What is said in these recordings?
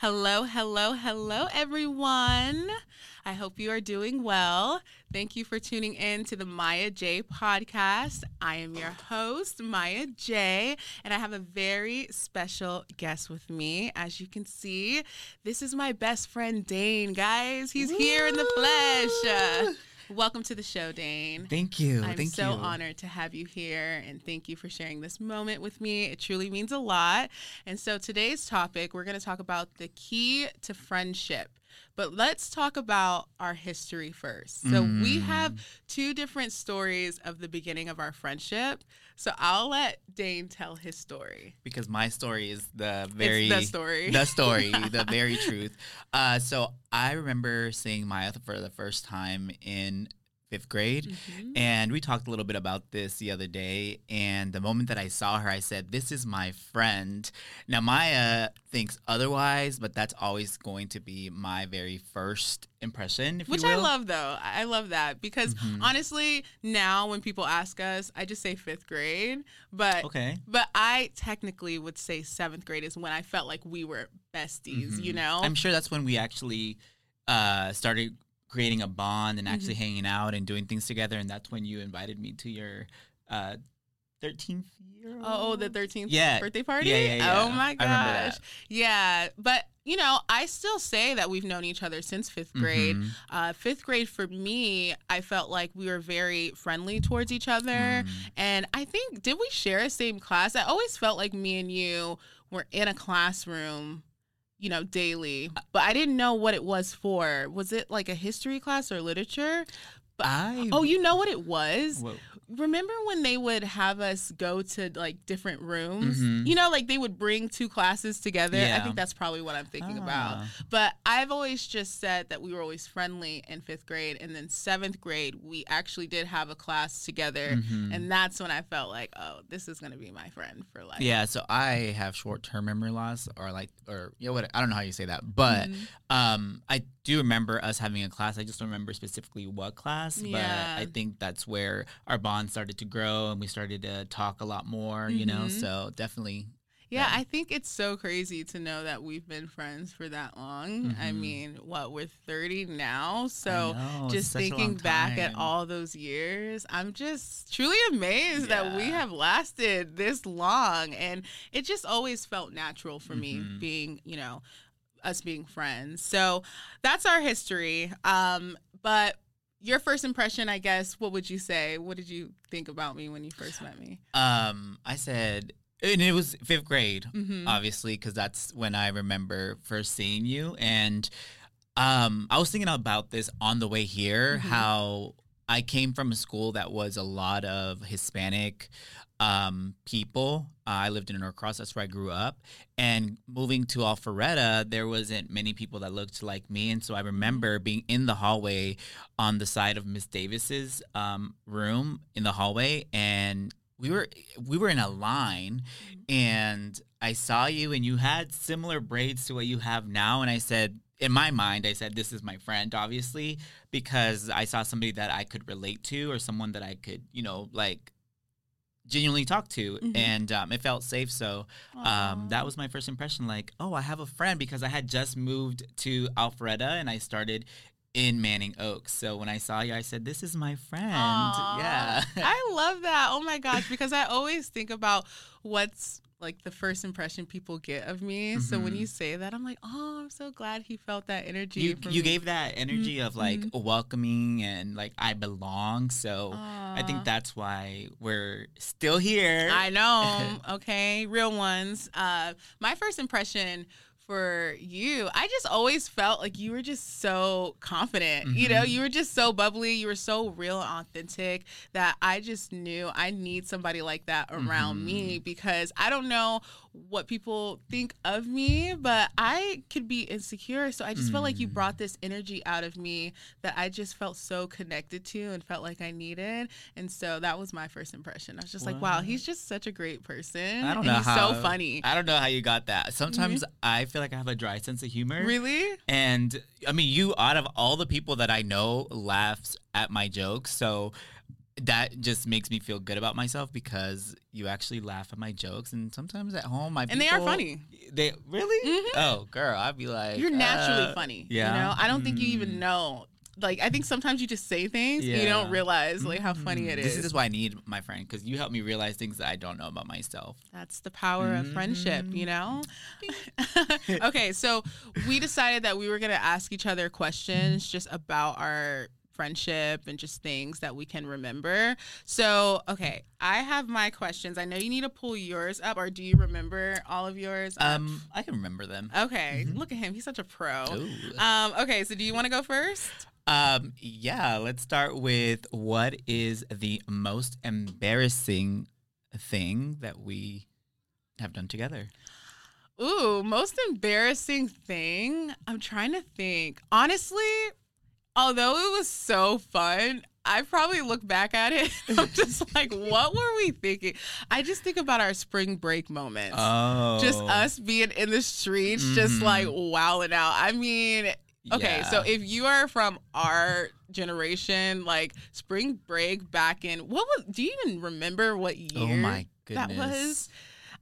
Hello, hello, hello, everyone. I hope you are doing well. Thank you for tuning in to the Maya J podcast. I am your host, Maya J, and I have a very special guest with me. As you can see, this is my best friend, Dane. Guys, he's here in the flesh. Welcome to the show, Dane. Thank you. I'm Thank so you. honored to have you here and thank you for sharing this moment with me. It truly means a lot. And so today's topic, we're going to talk about the key to friendship. But let's talk about our history first. So we Mm. have two different stories of the beginning of our friendship. So I'll let Dane tell his story. Because my story is the very the story. the story, the very truth. Uh, so I remember seeing Maya for the first time in fifth grade. Mhm. And we talked a little bit about this the other day. And the moment that I saw her, I said, This is my friend. Now, Maya thinks otherwise, but that's always going to be my very first impression. If Which you I love though. I love that because Mhm. honestly, now when people ask us, I just say fifth grade. But Okay. But I technically would say seventh grade is when I felt like we were besties, you Mhm. know? I'm sure that's when we actually uh, started creating a bond and actually Mm-hmm. hanging out and doing things together. And that's when you invited me to your uh, 13th year. oh, oh, the 13th Yeah. birthday party? Yeah, yeah, yeah. Oh my gosh. Yeah. But, you know, I still say that we've known each other since fifth grade. Mhm. Uh, fifth grade for me, I felt like we were very friendly towards each other. Mm. And I think, did we share a same class? I always felt like me and you were in a classroom, you know, daily, but I didn't know what it was for. Was it like a history class or literature? I. Oh, you know what it was? Whoa. Remember when they would have us go to like different rooms? Mhm. You know, like they would bring two classes together. I think that's probably what I'm thinking about. Ah. But I've always just said that we were always friendly in fifth grade. And then seventh grade, we actually did have a class together. Mhm. And that's when I felt like, oh, this is going to be my friend for life. Yeah, so I have short-term memory loss, or like, or you know what? I don't know how you say that, but Mhm. um, I do remember us having a class. I just don't remember specifically what class, Yeah. but I think that's where our bond started to grow and we started to talk a lot more. You know, Mhm. so definitely. Yeah, Yeah. I think it's so crazy to know that we've been friends for that long. I Mhm. mean, what, we're 30 now? So know, just such a long thinking back at all those years, I'm just truly amazed that we have lasted this long. And it just always felt natural for me Mhm. being, you know, us being friends. So that's our history. Um, but your first impression, I guess, what would you say? What did you think about me when you first met me? Um, I said, and it was fifth grade, hmm obviously, because that's when I remember first seeing you. And um, I was thinking about this on the way here, Mhm. how I came from a school that was a lot of Hispanic um, people. Uh, I lived in Norcross, that's where I grew up. And moving to Alpharetta, there wasn't many people that looked like me. And so I remember being in the hallway on the side of Miss Davis's um, room in the hallway, and we were we were in a line, and I saw you, and you had similar braids to what you have now, and I said. In my mind, I said, This is my friend, obviously, because I saw somebody that I could relate to or someone that I could, you know, like genuinely talk to. Mhm. And um, it felt safe. So um, that was my first impression like, oh, I have a friend because I had just moved to Alpharetta and I started in Manning Oaks. So when I saw you, I said, This is my friend. Aw, Yeah. I love that. Oh my gosh, because I always think about what's like the first impression people get of me. So when you say that, I'm like, oh, I'm so glad he felt that energy. you, you gave that energy of like welcoming and like I belong. So I think that's why we're still here. I know. Okay, real ones. Uh, my first impression for you, I just always felt like you were just so confident. You know, Mhm. you were just so bubbly. You were so real and authentic that I just knew I need somebody like that around me because I don't know what people think of me, but I could be insecure. So I just felt like you Mm. brought this energy out of me that I just felt so connected to and felt like I needed. And so that was my first impression. I was just like, wow, he's just such a great person. I don't and know he's how. so funny. I don't know how you got that. Sometimes I feel like I have a dry sense of humor. Really? And I mean, you out of all the people that I know laughs at my jokes. So that just makes me feel good about myself because you actually laugh at my jokes, and sometimes at home, my And they are funny. They really? Mhm. Oh, girl, I'd be like, You're naturally uh, funny. yeah. You know, I don't think you Mm. even know. Like, I think sometimes you just say things and you don't realize like how funny it Mm. is. This is why I need my friend because you help me realize things that I don't know about myself. That's the power of friendship, you know? okay, so we decided that we were going to ask each other questions just about our friendship and just things that we can remember. So, okay, I have my questions. I know you need to pull yours up, or do you remember all of yours? Um, I can remember them. okay, look at him. He's such a pro. Ooh. Um, okay, so do you want to go first? Um, yeah, let's start with what is the most embarrassing thing that we have done together? Ooh, most embarrassing thing. I'm trying to think. Honestly, although it was so fun, I probably look back at it. I'm just like, what were we thinking? I just think about our spring break moments. Oh, Just us being in the streets, just Mhm. like wowing out. I mean, okay, so if you are from our generation, like spring break back in what was do you even remember what year oh my goodness, that was?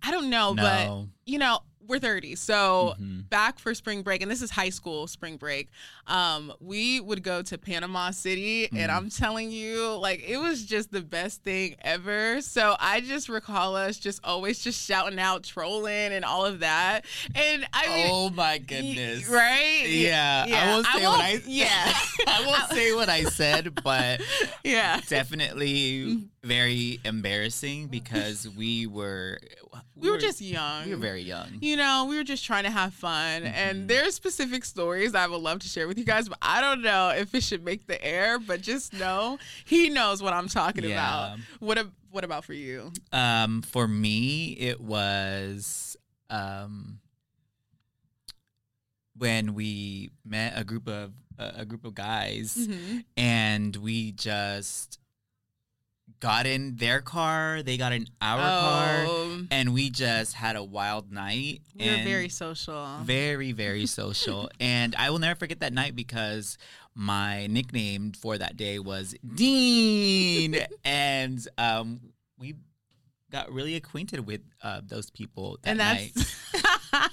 I don't know, but you know, we're 30. So Mhm. back for spring break, and this is high school spring break, um, we would go to Panama City, and Mm. I'm telling you, like, it was just the best thing ever. So I just recall us just always just shouting out, trolling, and all of that. And I mean, oh my y- goodness, right? Yeah, Yeah, I won't say what won't- I yeah. I won't say what I said, but Yeah. definitely very embarrassing because we were We were just young. we were very young. you know, we were just trying to have fun. Mhm. And there's specific stories I would love to share with you guys, but I don't know if it should make the air. But just know he knows what I'm talking Yeah. about. What a, what about for you? Um, for me, it was um when we met a group of a a group of guys, Mm-hmm. and we just got in their car. They got in our car, Oh, and we just had a wild night. we were very social. very very social and i will never forget that night because my nickname for that day was dean and um, we got really acquainted with uh, those people that and night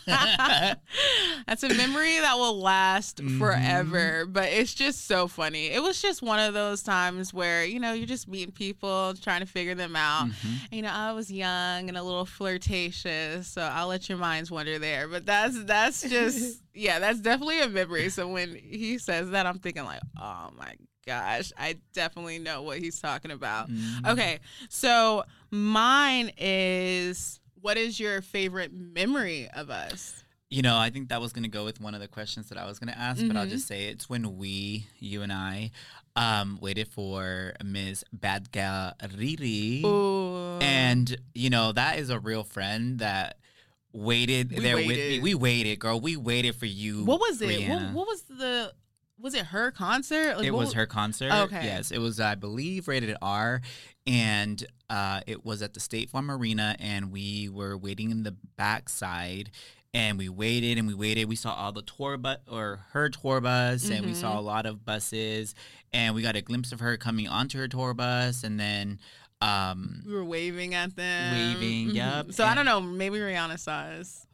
that's a memory that will last Mhm. forever but it's just so funny it was just one of those times where you know you're just meeting people trying to figure them out Mhm. you know, I was young and a little flirtatious, so I'll let your minds wander there. But that's that's just yeah, that's definitely a memory. So when he says that, I'm thinking like, oh my gosh, I definitely know what he's talking about. Mhm. Okay, so mine is what is your favorite memory of us? you know i think that was going to go with one of the questions that i was going to ask but i'll Mhm. just say it's when we you and i um, waited for ms bad gal riri Ooh. And you know that is a real friend that waited We there with me. We waited, girl. We waited for you. what was it? What, what was the was it her concert? Like, it what was her concert. Okay. Yes, it was. I believe rated R, and uh, it was at the State Farm Arena, and we were waiting in the backside. And we waited and we waited. We saw all the tour bus or her tour bus, and we saw a lot of buses. And we got a glimpse of her coming onto her tour bus, and then um, We were waving at them. Waving, Mhm. yup. So I don't know. Maybe Rihanna saw us.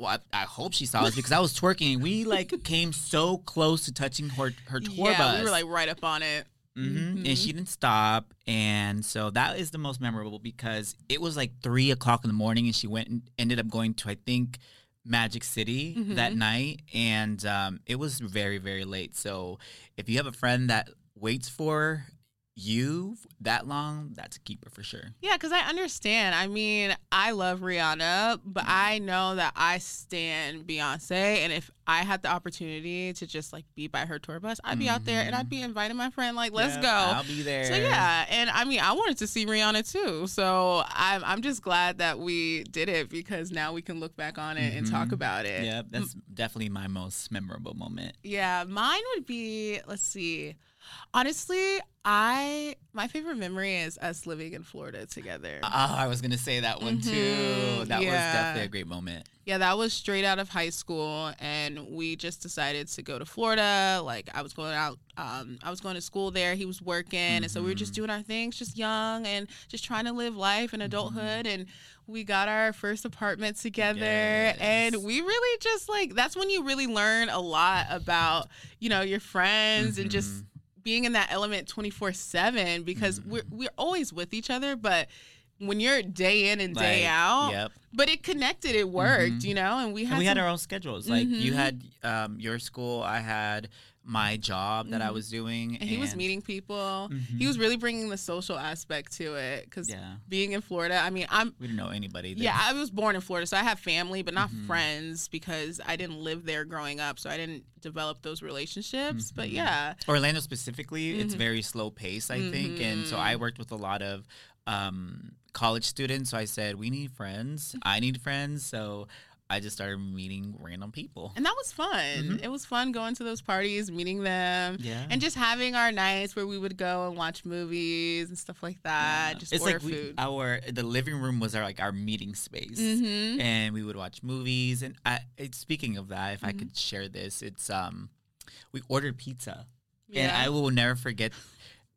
Well, I, I hope she saw us because I was twerking. We like came so close to touching her her tour yeah, bus. we were like right up on it. hmm Mhm. and she didn't stop, and so that is the most memorable because it was like three o'clock in the morning, and she went and ended up going to I think Magic City that Mhm. night, and um, it was very very late. So if you have a friend that waits for you that long, that's a keeper for sure. Yeah, because I understand. I mean, I love Rihanna, but Mm-hmm. I know that I stand Beyonce, and if I had the opportunity to just like be by her tour bus, I'd be out there and I'd be inviting my friend, like, let's Yep, go. I'll be there. So yeah, and I mean, I wanted to see Rihanna too. So I'm I'm just glad that we did it because now we can look back on it and talk Mhm. about it. Yeah, that's definitely my most memorable moment. Yeah, mine would be let's see. Honestly, I my favorite memory is us living in Florida together. Oh, I was gonna say that one too. Mhm, That was definitely a great moment. Yeah, that was straight out of high school, and we just decided to go to Florida. Like I was going out, um, I was going to school there. He was working, and so we were just Mhm. doing our things, just young and just trying to live life and adulthood. And we got our first apartment together, and we really just like that's when you really learn a lot about you know your friends and just Mhm. Being in that element 24/7 because we're we're always with each other, but when you're day in and day Like, out, Yep. but it connected, it worked, Mhm. you know, and we had And we had our own schedules. Like you Mhm. had um, your school, I had my job that I Mhm. was doing, and he was meeting people. Mhm. He was really bringing the social aspect to it because Yeah, being in Florida, I mean, I'm we didn't know anybody. There. yeah, I was born in Florida, so I have family, but not Mhm. friends because I didn't live there growing up, so I didn't develop those relationships. But Mhm. yeah, Orlando specifically, it's Mhm. very slow pace, I think, and so. I worked with a lot of um, college students. So I said, we need friends. I need friends. So I just started meeting random people. and that was fun. Mhm. It was fun going to those parties, meeting them. Yeah, And just having our nights where we would go and watch movies and stuff like that. Yeah. Just it's order like we, food. our the living room was our like our meeting space. hmm and we would watch movies. And I, it, speaking of that, if I Mhm. could share this, it's um, we ordered pizza, and I will never forget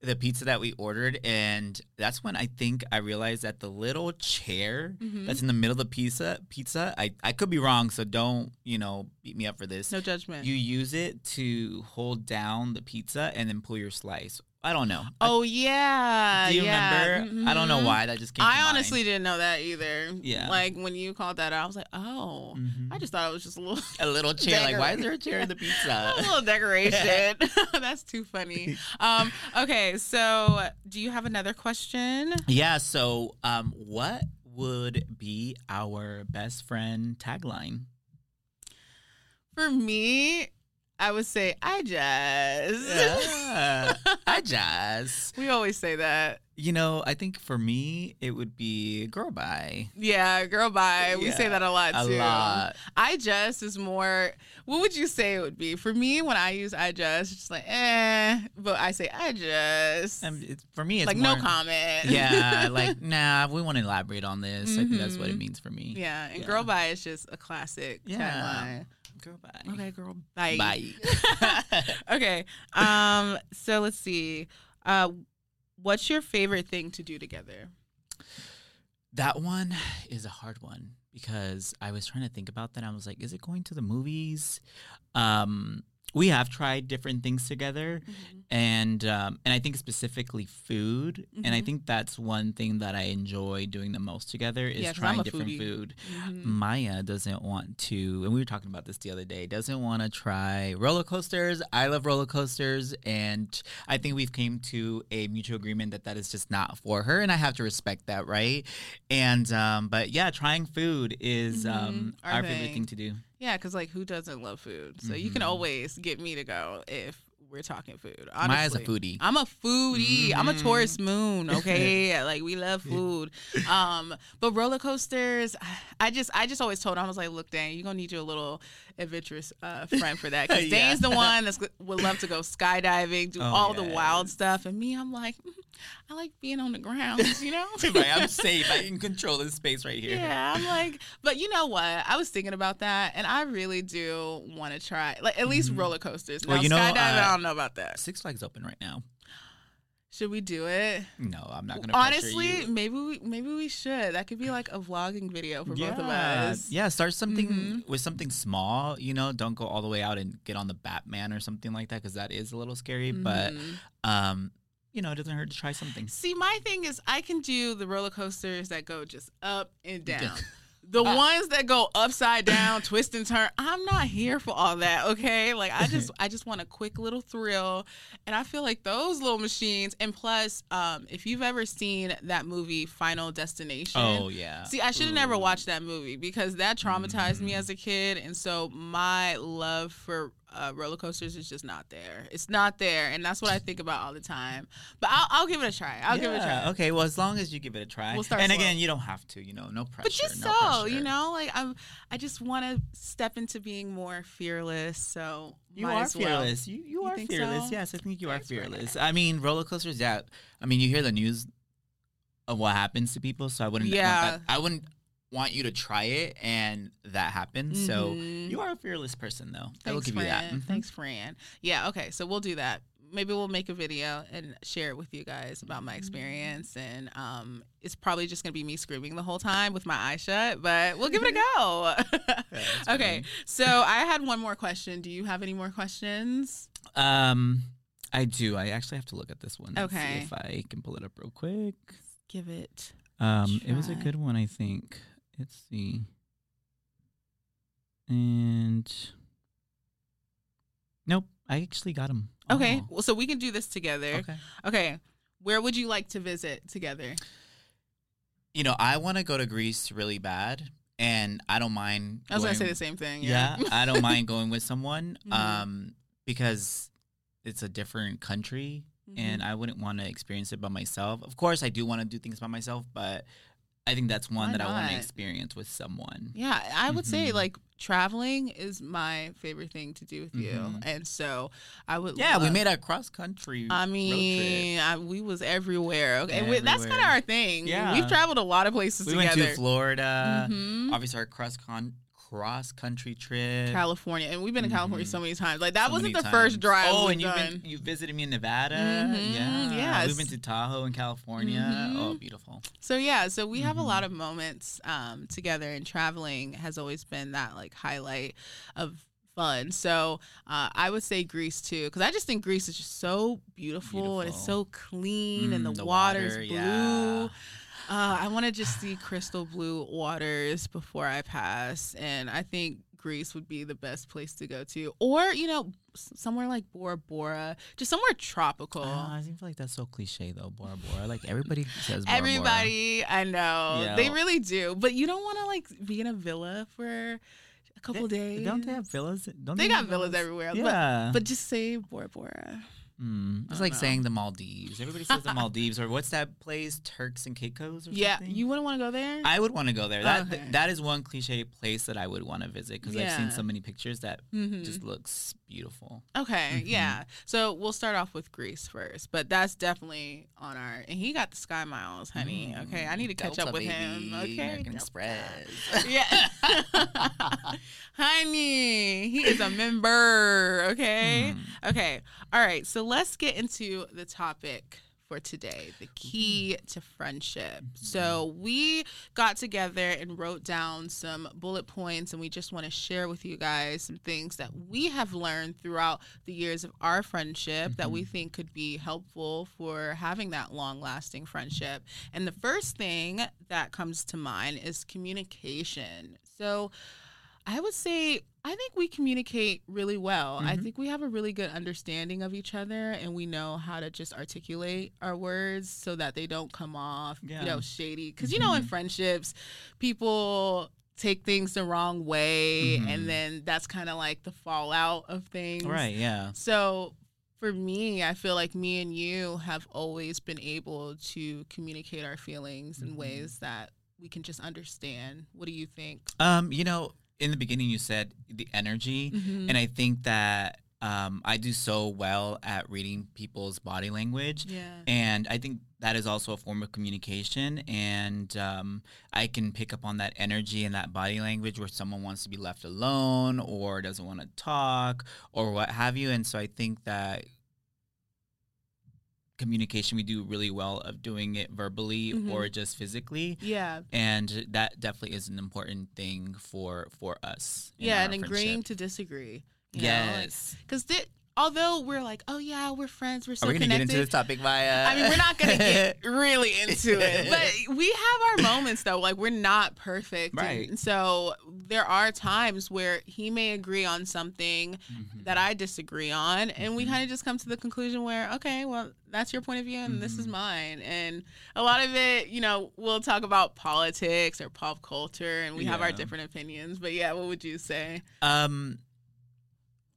the pizza that we ordered. And that's when I think I realized that the little chair Mhm. that's in the middle of the pizza, pizza, I, I could be wrong, so don't you know beat me up for this. no judgment. You use it to hold down the pizza and then pull your slice. I don't know. Oh yeah. do you yeah. remember? I don't know Mhm. why that just came. I mind. honestly didn't know that either. Yeah. Like when you called that out, I was like, oh. Mhm. I just thought it was just a little, a little chair. Like, why is there a chair in the pizza? a little decoration. That's too funny. Um, okay, so do you have another question? Yeah. So, um, what would be our best friend tagline? For me, I would say I just. Yeah, I just, we always say that. you know, I think for me it would be girl bye. Yeah, girl, bye. We say that a lot A too. lot. I just is more. What would you say it would be for me when I use I just? It's just like eh, but I say I just And it's, for me, it's like more, no comment. yeah, like nah. We want to elaborate on this. I think that's what it Mhm. means for me. yeah. And Yeah. girl bye is just a classic Yeah. Girl bye. Okay, girl bye. Bye. okay. Um. So let's see. Uh, what's your favorite thing to do together? That one is a hard one because I was trying to think about that. I was like, is it going to the movies? Um, we have tried different things together, and um, and I think specifically food, and I Mhm. think that's one thing that I enjoy doing the most together is Yeah, trying different foodie. food. Mhm. Maya doesn't want to, and we were talking about this the other day. Doesn't want to try roller coasters. I love roller coasters, and I think we've came to a mutual agreement that that is just not for her, and I have to respect that, right? And um, but yeah, trying food is um, Mhm, our our, favorite thing to do. Yeah, because like who doesn't love food? So you can Mhm. always get me to go if we're talking food. Maya's a foodie. I'm a foodie. I'm a. Taurus moon. Okay, like we love food. Um, but roller coasters, I just, I just always told him I was like, look, Dan, you're gonna need you a little adventurous uh, friend for that because Yeah. Dane's the one that would love to go skydiving, do Oh, all the wild stuff, and me, I'm like, "Mm, I like being on the ground, you know. Like, I'm safe. I can control this space right here. Yeah, I'm like, but you know what? I was thinking about that, and I really do want to try, like at least Mhm. roller coasters. Well, Now, you know, skydiving, uh, I don't know about that. Six Flags open right now. Should we do it? No, I'm not gonna. Honestly, maybe we maybe we should. That could be like a vlogging video for both of us. Yeah, start something Mhm. with something small. You know, don't go all the way out and get on the Batman or something like that because that is a little scary. But Mhm. um, you know, it doesn't hurt to try something. see, my thing is, I can do the roller coasters that go just up and down. The Ah. ones that go upside down, twist and turn, I'm not here for all that. Okay, like I just, I just want a quick little thrill, and I feel like those little machines. And plus, um, if you've ever seen that movie Final Destination, Oh yeah. See, I should have never watched that movie because that traumatized me Mhm. as a kid, and so my love for uh, roller coasters is just not there. It's not there, and that's what I think about all the time. But I'll, I'll give it a try. I'll give it a try. Okay, well, as long as you give it a try. We'll start and slow. again, you don't have to. You know, no pressure. But just no so pressure. you know, like I'm, I just want to step into being more fearless. So You are as well. fearless. You you, You are fearless. so? Yes, I think you Thanks, are fearless. I mean, roller coasters. Yeah. I mean, you hear the news of what happens to people, so I wouldn't. Yeah. I wouldn't want you to try it and that happens. So Mhm. you are a fearless person, though. I will Thanks, give you that. Fran. Mhm. Thanks, Fran. Yeah, okay, so we'll do that. Maybe we'll make a video and share it with you guys about Mm-hmm. my experience. And um, it's probably just gonna be me screaming the whole time with my eyes shut, but we'll give it a go. that's okay, so I had one more question. Do you have any more questions? Um, I do. I actually have to look at this one. and see Okay. if I can pull it up real quick. Give it. Um, it was a good one, I think. Let's see. And nope, I actually got him. Okay, well, so we can do this together. Okay. Okay, where would you like to visit together? You know, I want to go to Greece really bad, and I don't mind. I was gonna say the same thing. Yeah, Yeah. I don't mind going with someone, Mhm. um, because it's a different country, Mhm. and I wouldn't want to experience it by myself. Of course, I do want to do things by myself, but I think that's one Why that I want to not? experience with someone. Yeah, I would say Mhm. like traveling is my favorite thing to do with you, Mhm. and so I would. Yeah, we love- made a cross country. I mean, I, we was everywhere. Okay, and we, that's kind of Everywhere. our thing. Yeah. we've traveled a lot of places We went together. to Florida. Mhm. Obviously, our cross con- cross country trip. California, and we've been to California Mhm. so many times. Like that so wasn't the first drive. Oh, and you've been you visited me in Nevada. Mhm, Yeah, yes. We've been to Tahoe in California. Mhm. Oh, beautiful. So yeah, so we have a lot of moments um, together, and traveling has always been that like highlight of fun. So uh, I would say Greece too, because I just think Greece is just so beautiful, and it's so Beautiful. clean, and Mm, the, water's water, blue. yeah. Uh, I want to just see crystal blue waters before I pass, and I think Greece would be the best place to go to, or you know, somewhere like Bora Bora, just somewhere tropical. Oh, I feel like that's so cliche though, Bora Bora. Like everybody says Bora Bora. Everybody, I know Yeah. they really do, but you don't want to like be in a villa for a couple They- days. Don't they have villas? Don't They have got villas everywhere, Yeah. but but just say Bora Bora. Mm, it's like know. saying the Maldives. Everybody says the Maldives, or what's that place? Turks and Caicos, or Yeah, something. you wouldn't want to go there. I would want to go there. That Okay. that is one cliche place that I would want to visit because I've seen so many pictures that Mhm. just looks beautiful. Okay, Mhm. yeah. So we'll start off with Greece first, but that's definitely on our. And he got the Sky Miles, honey. Mm, Okay, I need to catch Delta, up with baby, him. Okay, American. Express. Yeah, honey, he is a member. Okay, Mm. okay. All right. So let's get into the topic for today the key mm-hmm. to friendship. Mm-hmm. So, we got together and wrote down some bullet points, and we just want to share with you guys some things that we have learned throughout the years of our friendship that we mm-hmm. think could be helpful for having that long lasting friendship. And the first thing that comes to mind is communication. So, I would say I think we communicate really well. I Mhm. think we have a really good understanding of each other and we know how to just articulate our words so that they don't come off, you know, shady. Cuz you know in Mhm. friendships, people take things the wrong way Mhm. and then that's kind of like the fallout of things. Right. Yeah. So for me, I feel like me and you have always been able to communicate our feelings in Mhm. ways that we can just understand. What do you think? Um. You know, in the beginning, you said the energy, Mhm. and I think that um, I do so well at reading people's body language. yeah. And I think that is also a form of communication. And um, I can pick up on that energy and that body language where someone wants to be left alone or doesn't want to talk or what have you. And so I think that communication, we do really well of doing it verbally Mhm. or just physically. Yeah. And that definitely is an important thing for for us. Yeah, and agreeing friendship. to disagree. Yes. Because although we're like, oh yeah, we're friends, we're so Are we gonna connected. get into this topic, Maya? I mean, we're not gonna get really into it, but we have our moments though. Like we're not perfect, and Right. so there are times where he may agree on something Mhm. that I disagree on, and we Mhm. kind of just come to the conclusion where, okay, well, that's your point of view, and this is Mhm. mine. And a lot of it, you know, we'll talk about politics or pop culture, and we have our different opinions. But yeah, what would you say? Um,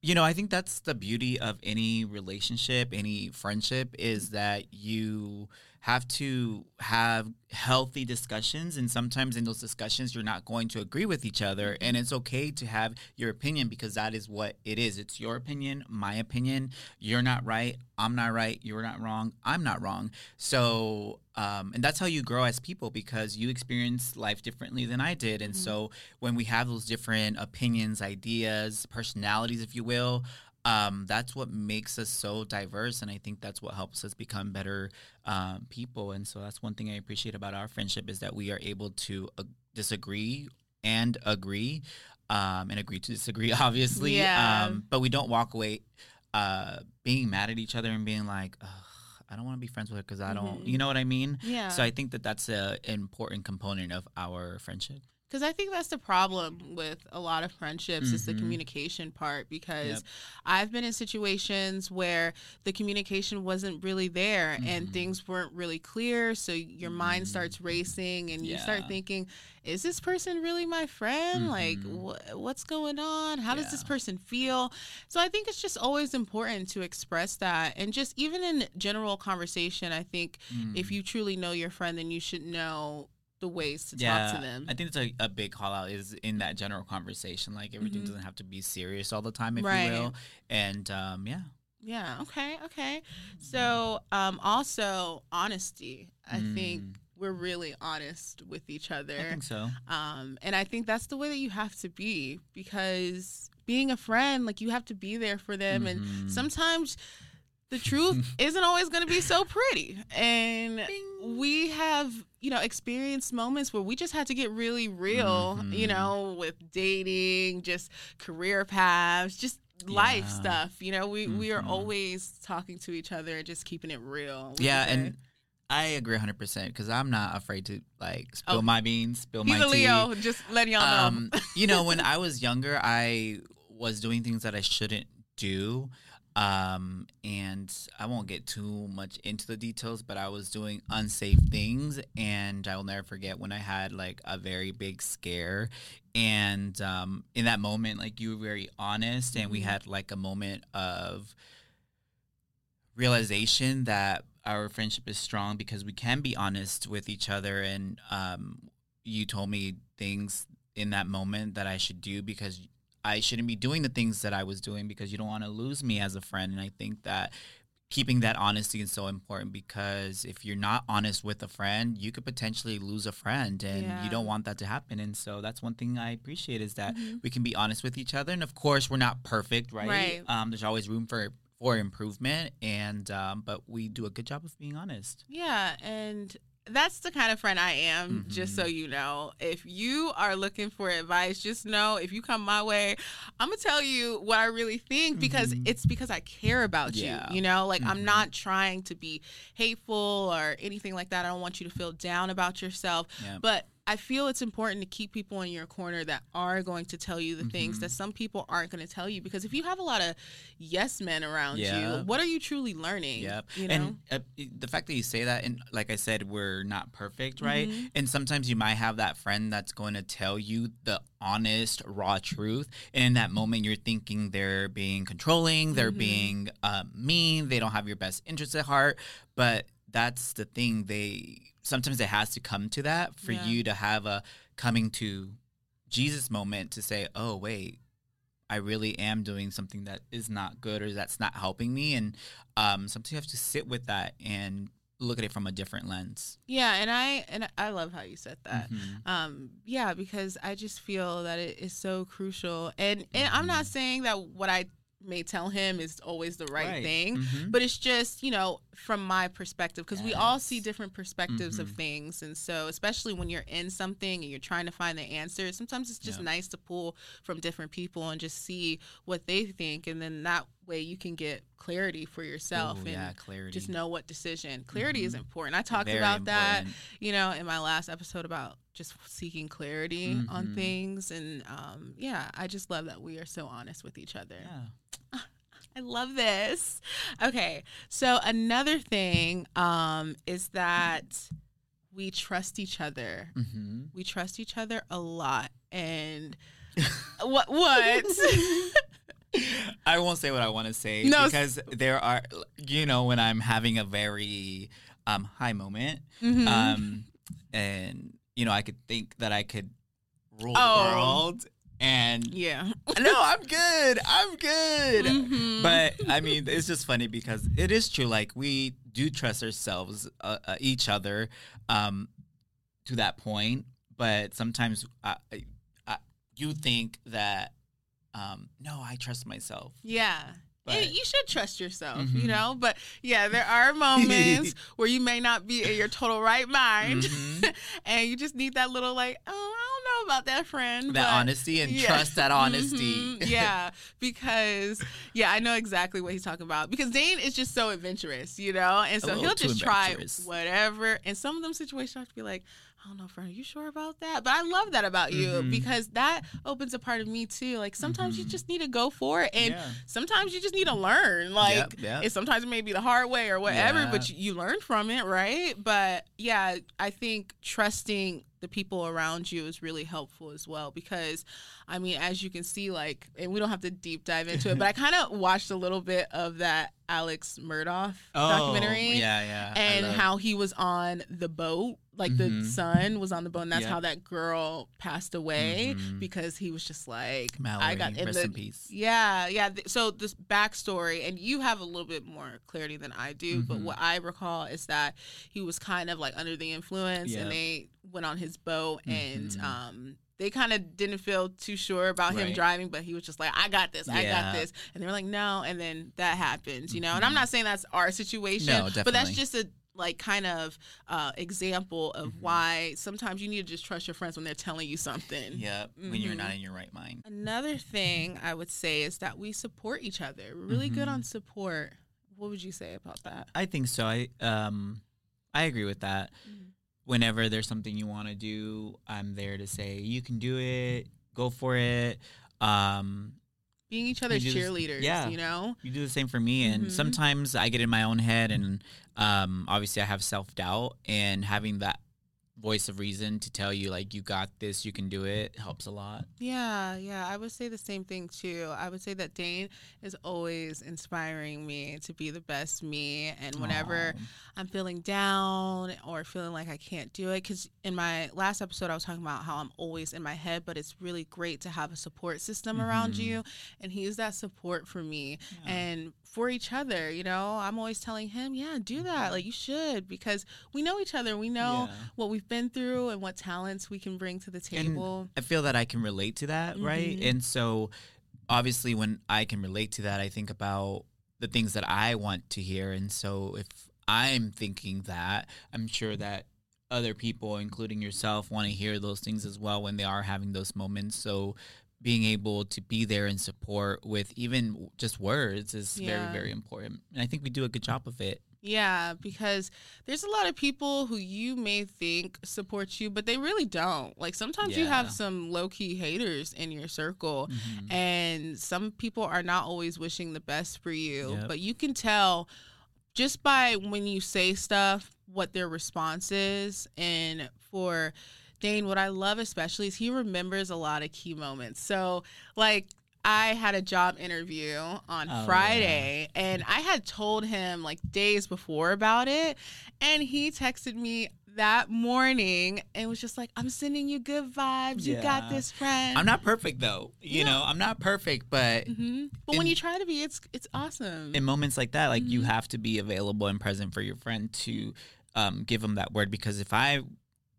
You know, I think that's the beauty of any relationship, any friendship is that you have to have healthy discussions and sometimes in those discussions you're not going to agree with each other and it's okay to have your opinion because that is what it is. It's your opinion my opinion. You're not right i'm not right you're not wrong i'm not wrong. So um, and that's how you grow as people because you experience life differently than i did and Mhm. so when we have those different opinions ideas personalities if you will um, that's what makes us so diverse and i think that's what helps us become better um, people and so that's one thing i appreciate about our friendship is that we are able to uh, disagree and agree um, and agree to disagree obviously Yeah. um, but we don't walk away uh, being mad at each other and being like Ugh, i don't want to be friends with her because i don't you mm-hmm. know what i mean? Yeah. so i think that that's an important component of our friendship Because I think that's the problem with a lot of friendships is the Mhm. communication part. Because Yep. I've been in situations where the communication wasn't really there and Mhm. things weren't really clear. So your mind Mhm. starts racing and you start thinking, is this person really my friend? Like, Mhm. wh- what's going on? How does this person feel? So I think it's just always important to express that. And just even in general conversation, I think if Mm. you truly know your friend, then you should know the ways to talk to them. I think it's a, a big call out is in that general conversation. Like everything Mhm. doesn't have to be serious all the time, if Right. you will. And um, yeah. Yeah. Okay. Okay. So, um, also honesty. I think Mm, we're really honest with each other. I think so. Um, and I think that's the way that you have to be because being a friend, like you have to be there for them. And Mhm. sometimes the truth isn't always going to be so pretty. And Bing. we have, you know, experienced moments where we just had to get really real, you Mhm. know, with dating, just career paths, just life Yeah. stuff. You know, we, we are Mhm. always talking to each other and just keeping it real. Yeah, you and I agree 100% because I'm not afraid to like spill Oh. my beans, spill he's my a tea. Leo, just letting y'all know. Um, you know, when I was younger, I was doing things that I shouldn't do. Um, and I won't get too much into the details, but I was doing unsafe things. And I will never forget when I had like a very big scare. And um, in that moment, like you were very honest, and we Mhm. had like a moment of realization that our friendship is strong because we can be honest with each other and um, you told me things in that moment that I should do because I shouldn't be doing the things that I was doing because you don't want to lose me as a friend and I think that keeping that honesty is so important because if you're not honest with a friend you could potentially lose a friend and Yeah. you don't want that to happen and so that's one thing I appreciate is that Mhm. we can be honest with each other and of course we're not perfect right, Right. Um, there's always room for for improvement and um, but we do a good job of being honest Yeah, and that's the kind of friend I am, just so you know. If you are looking for advice, just know if you come my way, I'm to tell you what I really think because Mhm. it's because I care about Yeah. you. You know, like I'm Mhm. not trying to be hateful or anything like that. I don't want you to feel down about yourself. But I feel it's important to keep people in your corner that are going to tell you the things Mhm. that some people aren't going to tell you. Because if you have a lot of yes men around Yeah. you, what are you truly learning? Yep. You know? And uh, the fact that you say that, and like I said, we're not perfect, right? Mhm. And sometimes you might have that friend that's going to tell you the honest, raw truth. And in that moment, you're thinking they're being controlling, they're Mhm. being uh, mean, they don't have your best interests at heart. But that's the thing. They sometimes it has to come to that for Yeah. you to have a coming to Jesus moment to say, oh, wait. I really am doing something that is not good or that's not helping me. And um, sometimes you have to sit with that and look at it from a different lens. Yeah, and I and I love how you said that. Mhm. Um, yeah, because I just feel that it is so crucial, and and I'm not Mhm. saying that what I may tell him is always the right, thing, Mhm. but it's just you know from my perspective because we all see different perspectives of Mhm. things, and so especially when you're in something and you're trying to find the answer, sometimes it's just Yeah. nice to pull from different people and just see what they think, and then that way you can get clarity for yourself Ooh, and yeah, clarity. just know what decision. Clarity is Mhm. important. I talked Very about that you know, in my last episode about just seeking clarity on Mhm. things. And um, yeah, I just love that we are so honest with each other. Yeah. I love this. Okay, so another thing um, is that we trust each other. hmm We trust each other a lot. And what? What? I won't say what I want to say No, because there are, you know, when I'm having a very um, high moment, Mhm. um, and you know, I could think that I could rule Oh. the world, and yeah. no, I'm good, I'm good. Mhm. But I mean, it's just funny because it is true. Like we do trust ourselves, uh, uh, each other, um, to that point. But sometimes I, I, I, you think that, um, no, I trust myself. Yeah. But- you should trust yourself, Mhm. you know? But yeah, there are moments where you may not be in your total right mind. Mhm. and you just need that little, like, oh, I don't know about that friend. That but- honesty and Yeah. trust that honesty. Mhm. Yeah, because yeah, I know exactly what he's talking about. Because Dane is just so adventurous, you know, and so he'll just try whatever. And some of them situations I have to be like, I don't know, friend, are you sure about that? But I love that about you Mhm. because that opens a part of me too. Like sometimes you Mhm. just need to go for it, and Yeah. sometimes you just need to learn. Like Yep, yep. and sometimes it may be the hard way or whatever, Yeah. but you, you learn from it, right? But yeah, I think trusting the people around you is really helpful as well because I mean, as you can see, like, and we don't have to deep dive into it, but I kind of watched a little bit of that Alex Murdaugh documentary. Oh, yeah, yeah. And how he was on the boat, like the Mhm. son was on the boat, and that's Yep. how that girl passed away Mhm. because he was just like, Mallory, I got and rest the- in peace. yeah, yeah. th- So this backstory, and you have a little bit more clarity than I do, but Mhm. what I recall is that he was kind of like under the influence, Yep. and they went on his boat, and Mhm. um, they kind of didn't feel too sure about him driving, but he was just like, "I got this, I got this," and they were like, "No," and then that happens, you know. And I'm Mhm. not saying that's our situation, No, but that's just a like kind of uh, example of Mhm. why sometimes you need to just trust your friends when they're telling you something. Yep, when you're not in your right mind. Another thing I would say is that we support each other. We're really good Mhm. on support. What would you say about that? I think so. I um, I agree with that. Mhm. Whenever there's something you want to do, I'm there to say you can do it. Go for it. Um, Being each other's do this- cheerleaders, yeah. you know? you do the same for me and Mhm. sometimes i get in my own head and um, obviously i have self-doubt and having that voice of reason to tell you like you got this you can do it helps a lot Yeah, yeah. I would say the same thing too. I would say that Dane is always inspiring me to be the best me. And whenever Aw. I'm feeling down or feeling like I can't do it. Because in my last episode, I was talking about how I'm always in my head, but it's really great to have a support system around Mhm. you. And he's that support for me Yeah. and for each other. You know, I'm always telling him, yeah, do that. Like, you should because we know each other. We know Yeah. what we've been through and what talents we can bring to the table. i feel that i can relate to that right Mhm. and so obviously when i can relate to that i think about the things that i want to hear and so if i'm thinking that i'm sure that other people including yourself want to hear those things as well when they are having those moments so being able to be there and support with even just words is Yeah. very very important and i think we do a good job of it Yeah, because there's a lot of people who you may think support you, but they really don't. Like sometimes you have some low key haters in your circle, Mhm. and some people are not always wishing the best for you, Yep. but you can tell just by when you say stuff what their response is. And for Dane, what I love especially is he remembers a lot of key moments. So, like, I had a job interview on Oh, Friday and I had told him like days before about it. And he texted me that morning and was just like, I'm sending you good vibes. You got this, friend. i'm not perfect though you Yeah. know i'm not perfect but hmm But when you try to be, it's it's awesome. in moments like that, like you Mhm. have to be available and present for your friend to um, give them that word. Because if I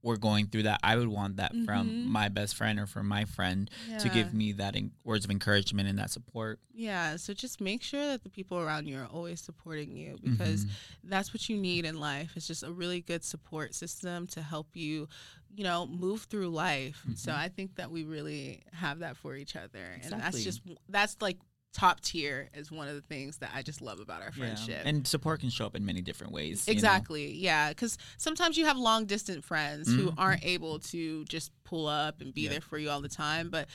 were going through that, I would want that Mhm. from my best friend or from my friend to give me that in- words of encouragement and that support. Yeah, so just make sure that the people around you are always supporting you because Mhm. that's what you need in life. It's just a really good support system to help you, you know, move through life. So Mhm. I think that we really have that for each other. And that's just that's like top tier is one of the things that I just love about our Yeah. friendship. and support can show up in many different ways. you know? Exactly. Yeah. Because sometimes you have long distance friends who Mhm. aren't able to just pull up and be Yep. there for you all the time. But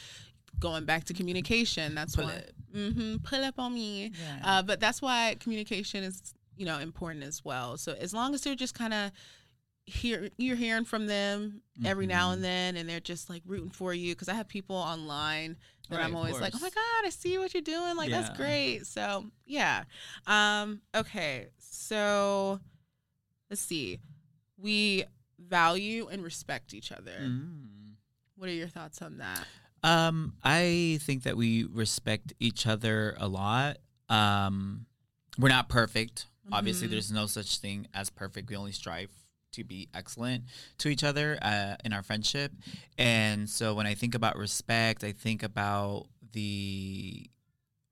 going back to communication, that's Pull why. it. Mm-hmm, pull up on me. Yeah. Uh, but that's why communication is, you know, important as well. So as long as they're just kind of hear you're hearing from them every now Mhm. and then, and they're just like rooting for you. Because I have people online then Right, I'm always like, oh my god, I see what you're doing. Like that's great. So yeah. Um. Okay. So let's see. We value and respect each other. Mm. What are your thoughts on that? Um, I think that we respect each other a lot. Um, we're not perfect. Obviously, Mhm. there's no such thing as perfect. We only strive to be excellent to each other uh, in our friendship. And so when I think about respect, I think about the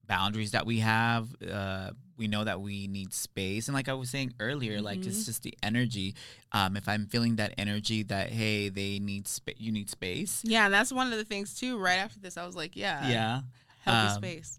boundaries that we have. Uh, we know that we need space. And like I was saying earlier, like Mhm. it's just the energy. Um, if I'm feeling that energy that, hey, they need space, you need space. Yeah, that's one of the things too. Right after this, I was like, yeah, Yeah. healthy Um, space.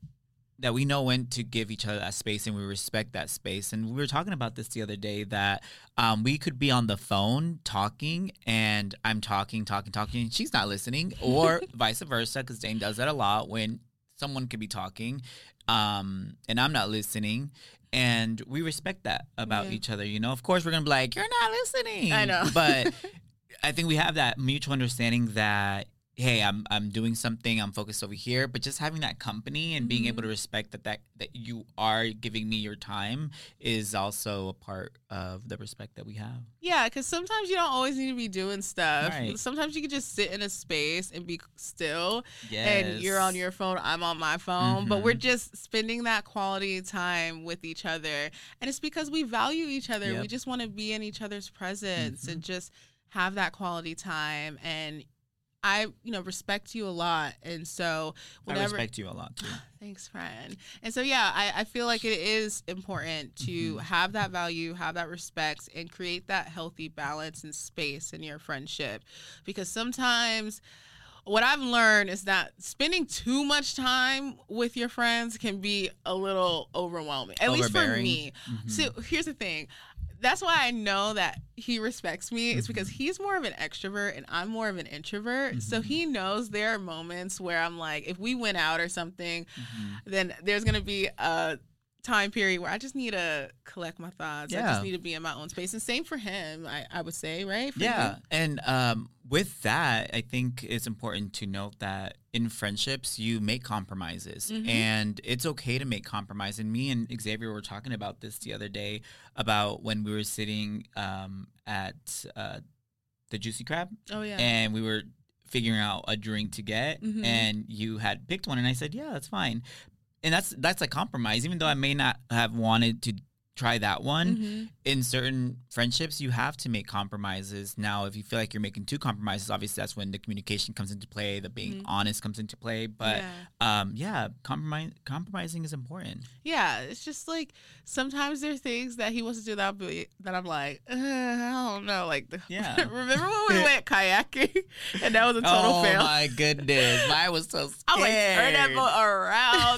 That we know when to give each other that space and we respect that space. And we were talking about this the other day that um, we could be on the phone talking and I'm talking, talking, talking, and she's not listening, or vice versa, because Dane does that a lot when someone could be talking um, and I'm not listening. And we respect that about Yeah. each other. You know, of course, we're going to be like, you're not listening. I know. But I think we have that mutual understanding that hey, I'm I'm doing something, I'm focused over here, but just having that company and being Mhm. able to respect that that that you are giving me your time is also a part of the respect that we have. Yeah, because sometimes you don't always need to be doing stuff. Right. Sometimes you can just sit in a space and be still, Yes. and you're on your phone, I'm on my phone, but we're Mhm. just spending that quality time with each other. And it's because we value each other. We just want to be in each other's presence and just have that quality time. And I, you know, respect you a lot. And so I respect you a lot too. Thanks, friend. And so, yeah, I, I feel like it is important to Mhm. have that value, have that respect, and create that healthy balance and space in your friendship. Because sometimes what I've learned is that spending too much time with your friends can be a little overwhelming, at least for me. Mhm. So, here's the thing. That's why I know that he respects me. Is Mm-hmm. because he's more of an extrovert and I'm more of an introvert. So Mhm. he knows there are moments where I'm like, if we went out or something, Mhm. then there's gonna be a time period where I just need to collect my thoughts. I just need to be in my own space. And same for him, I, I would say, right? For Yeah, you? and um, with that, I think it's important to note that in friendships, you make compromises, Mhm. and it's okay to make compromise. And me and Xavier were talking about this the other day about when we were sitting um, at uh, the Juicy Crab, Oh yeah. and we were figuring out a drink to get, Mhm. and you had picked one, and I said, "Yeah, that's fine." And that's that's a compromise, even though I may not have wanted to try that one Mhm. in certain friendships, you have to make compromises. Now, if you feel like you're making two compromises, obviously that's when the communication comes into play, the being Mhm. honest comes into play. But yeah. um, yeah, compromise compromising is important. Yeah, it's just like sometimes there are things that he wants to do that be, that I'm like, uh, I don't know. Like, the, Yeah. remember when we went kayaking and that was a total oh fail? Oh my goodness, mine was so scared. I was like, turn that boat around.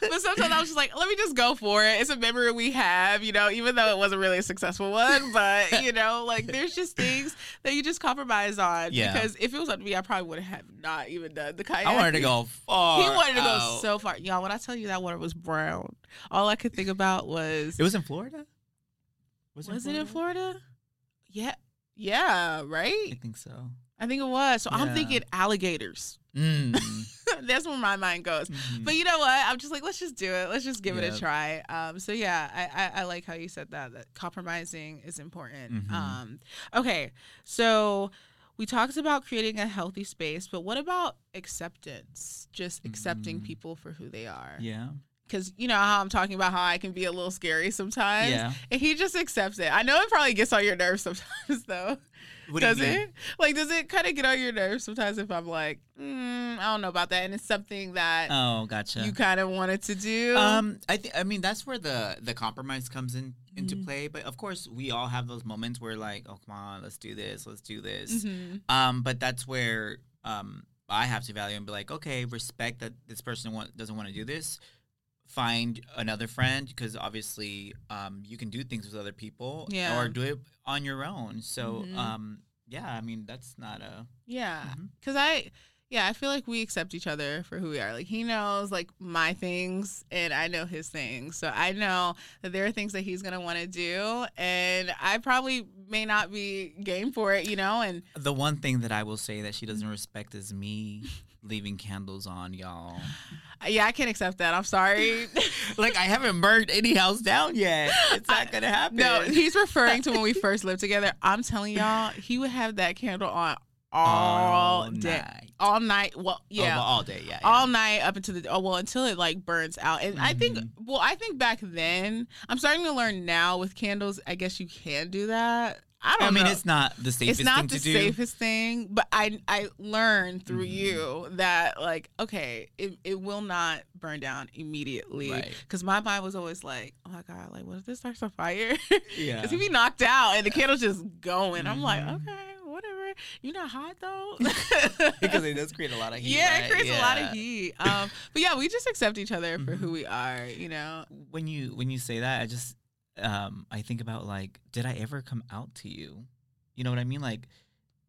but sometimes I was just like, let me just go for it. It's a memory we have, you know, even though it wasn't really a successful one. But, you know, like there's just things that you just compromise on. Yeah. Because if it was up to me, I probably would have not even done the kayaking. I wanted to go far. He wanted to go out. so far. Y'all, when I tell you that water was brown, all I could think about was It was in Florida. was it in Florida? Yeah. Yeah, right? I think so. I think it was. So I'm thinking alligators. Mm. That's where my mind goes. Mhm. But you know what? I'm just like, let's just do it. Let's just give it a try. Um, so yeah, I, I, I like how you said that. That compromising is important. Mhm. Um, okay, so we talked about creating a healthy space, but what about acceptance? Just accepting Mhm. people for who they are. yeah, Because you know how I'm talking about how I can be a little scary sometimes. yeah. And he just accepts it. I know it probably gets on your nerves sometimes, though. What does mean? it? Like, does it kind of get on your nerves sometimes if I'm like, mm, I don't know about that, and it's something that Oh, gotcha. you kind of wanted to do? Um, I think I mean that's where the the compromise comes in into Mhm. play. But of course, we all have those moments where like, oh come on, let's do this, let's do this. Mhm. Um, but that's where um I have to value and be like, okay, respect that this person want, doesn't want to do this. Find another friend because obviously, um, you can do things with other people, Yeah. or do it on your own. So, Mhm. um, yeah, I mean that's not a Yeah, because I, yeah, I feel like we accept each other for who we are. Like he knows like my things, and I know his things. So I know that there are things that he's gonna want to do, and I probably may not be game for it, you know. And The one thing that I will say that she doesn't respect is me. leaving candles on, y'all. Yeah, I can't accept that. I'm sorry. like I haven't burned any house down yet. It's not gonna happen. no, he's referring to when we first lived together. I'm telling y'all, he would have that candle on all, day, night. all night. Well, Oh, yeah, well, all day. Yeah. yeah. all night up until the oh well until it like burns out and i think Mhm. well i think back then i'm starting to learn now with candles i guess you can do that i don't I mean, know it's not the safest thing. it's not the to do. safest thing but i i learned through Mhm. you that like okay it, it will not burn down immediately Right. because my mind was always like oh my god like what if this starts a fire Yeah. because he'd be knocked out and the candle's just going i'm like Mhm. okay whatever you're not hot though because it does create a lot of heat. yeah, right? it creates a lot of heat. Um, but yeah, we just accept each other for Mhm. who we are. You know. When you when you say that, I just um I think about like, did I ever come out to you? You know what I mean? Like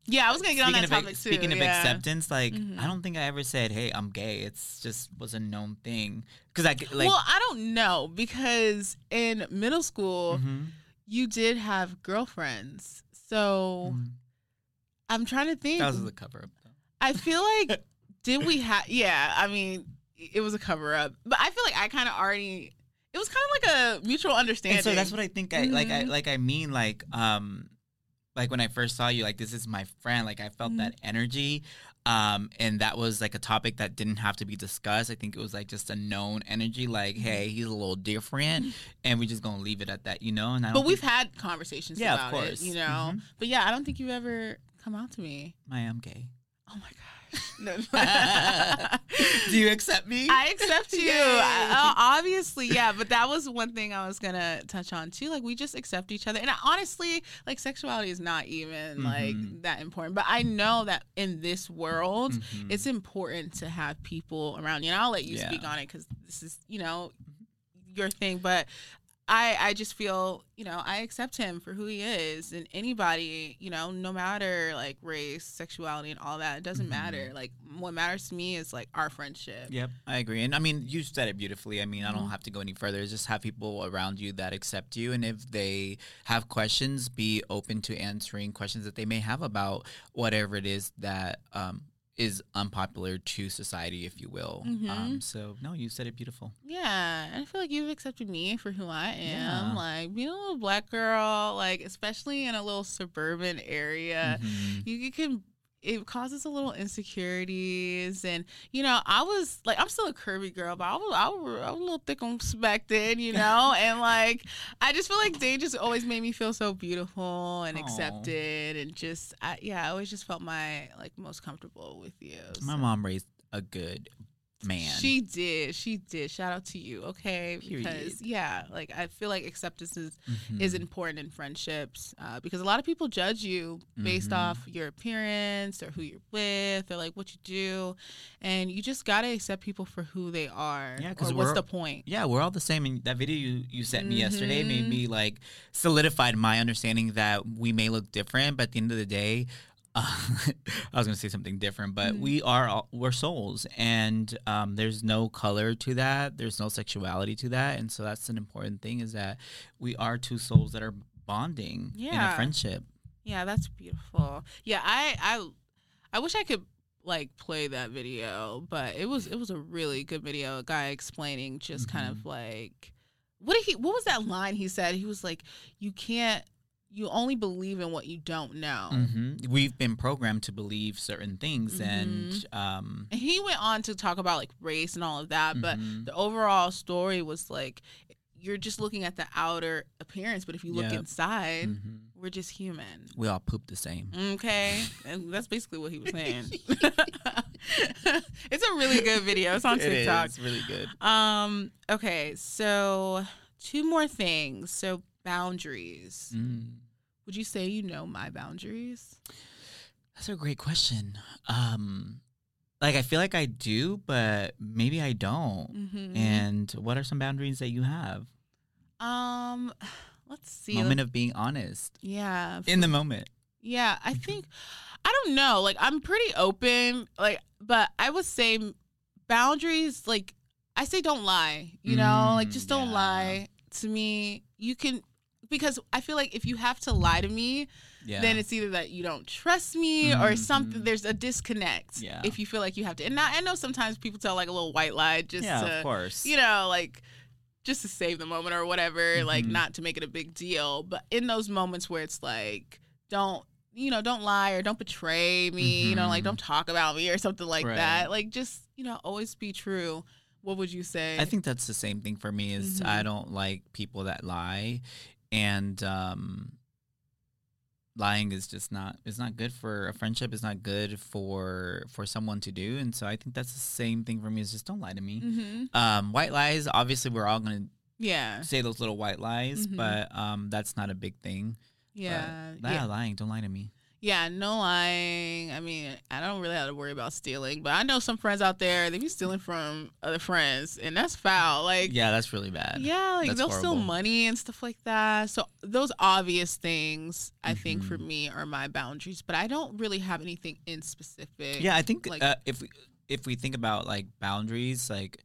Yeah, I was gonna get on that topic ac- too. speaking of acceptance, like Mhm. I don't think I ever said, "Hey, I'm gay." It's just was a known thing because I like. well, I don't know because in middle school mhm, you did have girlfriends, so mhm. I'm trying to think. that was the cover up though. I feel like did we have? Yeah, I mean, it was a cover up, but I feel like I kind of already. It was kind of like a mutual understanding. And so that's what I think. I like. I like. I mean, like, um, like when I first saw you, like this is my friend. Like I felt Mhm. that energy, um, and that was like a topic that didn't have to be discussed. I think it was like just a known energy. Like, Mm-hmm. hey, he's a little different, and we're just gonna leave it at that, you know. And I don't But we've think- had conversations Yeah, of course. it, you know. Mhm. But yeah, I don't think you've ever come out to me. I am gay. Oh my gosh. No. Do you accept me? I accept you. Uh, obviously, yeah. But that was one thing I was gonna touch on too. Like we just accept each other, and I, honestly, like sexuality is not even like Mhm. that important. But I know that in this world, Mhm. it's important to have people around you. And I'll let you Yeah. speak on it because this is, you know, your thing. But I, I just feel, you know, I accept him for who he is, and anybody, you know, no matter like race, sexuality, and all that, it doesn't Mhm. matter. Like what matters to me is like our friendship. Yep, I agree. And I mean, you said it beautifully. I mean, I don't have to go any further. Just have people around you that accept you. And if they have questions, be open to answering questions that they may have about whatever it is that um, is unpopular to society, if you will. Mhm. Um, so, no, you said it beautiful. Yeah, and I feel like you've accepted me for who I am. Yeah. Like being a little black girl, like especially in a little suburban area, Mhm. you, you can it causes a little insecurities and you know i was like i'm still a curvy girl but i was i was, I was a little thick on back then you know and like i just feel like they just always made me feel so beautiful and Aw. accepted and just I, yeah i always just felt my like most comfortable with you My so. mom raised a good man. She did. She did. Shout out to you, okay? Period. Because yeah, like I feel like acceptance is, is Mhm. important in friendships uh, because a lot of people judge you based Mhm. off your appearance or who you're with or like what you do, and you just gotta accept people for who they are. Yeah, Because what's the point? Yeah, we're all the same. And that video you, you sent me yesterday made Mhm. me like solidified my understanding that we may look different, but at the end of the day, uh, I was gonna say something different, but Mhm. we are all, we're souls, and um, there's no color to that. There's no sexuality to that, and so that's an important thing is that we are two souls that are bonding in a Yeah. friendship. Yeah, that's beautiful. Yeah, I I I wish I could like play that video, but it was it was a really good video. A guy explaining just kind of Mhm. like what did he what was that line he said? He was like, You can't you only believe in what you don't know. hmm We've been programmed to believe certain things, Mm-hmm. and um, And he went on to talk about like race and all of that, but mhm. the overall story was like you're just looking at the outer appearance, but if you look Yep. inside, Mhm. we're just human. we all poop the same. Okay, and that's basically what he was saying. it's a really good video. It's on TikTok. It is really good. Um. Okay. So two more things. So boundaries. Mm. Would you say you know my boundaries? That's a great question. Um, like I feel like I do, but maybe I don't. Mm-hmm. And what are some boundaries that you have? um, let's see. Moment of being honest yeah. in the moment. Yeah. I think I don't know. Like I'm pretty open. Like, but I would say boundaries. Like I say, don't lie. You know, Mm, like just don't yeah. lie to me. You can because I feel like if you have to lie to me, yeah. then it's either that you don't trust me or something. Mhm. There's a disconnect. Yeah. If you feel like you have to, and I, I know sometimes people tell like a little white lie just yeah, to, of course. you know, like just to save the moment or whatever, like Mhm. not to make it a big deal. But in those moments where it's like, don't, you know, don't lie or don't betray me, you know, like don't talk about me or something like Right. that. Like just, you know, always be true. What would you say? I think that's the same thing for me is Mhm. I don't like people that lie and um lying is just not it's not good for a friendship it's not good for for someone to do and so I think that's the same thing for me is just don't lie to me. hmm Um white lies obviously we're all gonna Yeah. say those little white lies Mhm. but um that's not a big thing. Yeah. But, yeah. yeah, lying, don't lie to me. Yeah, no lying. I mean, I don't really have to worry about stealing, but I know some friends out there they be stealing from other friends, and that's foul. Like, Yeah, that's really bad. yeah, like That's they'll steal money and stuff like that. So those obvious things, I think, for Mhm. me, are my boundaries. But I don't really have anything in specific. Yeah, I think like- uh, if we if we think about like boundaries, like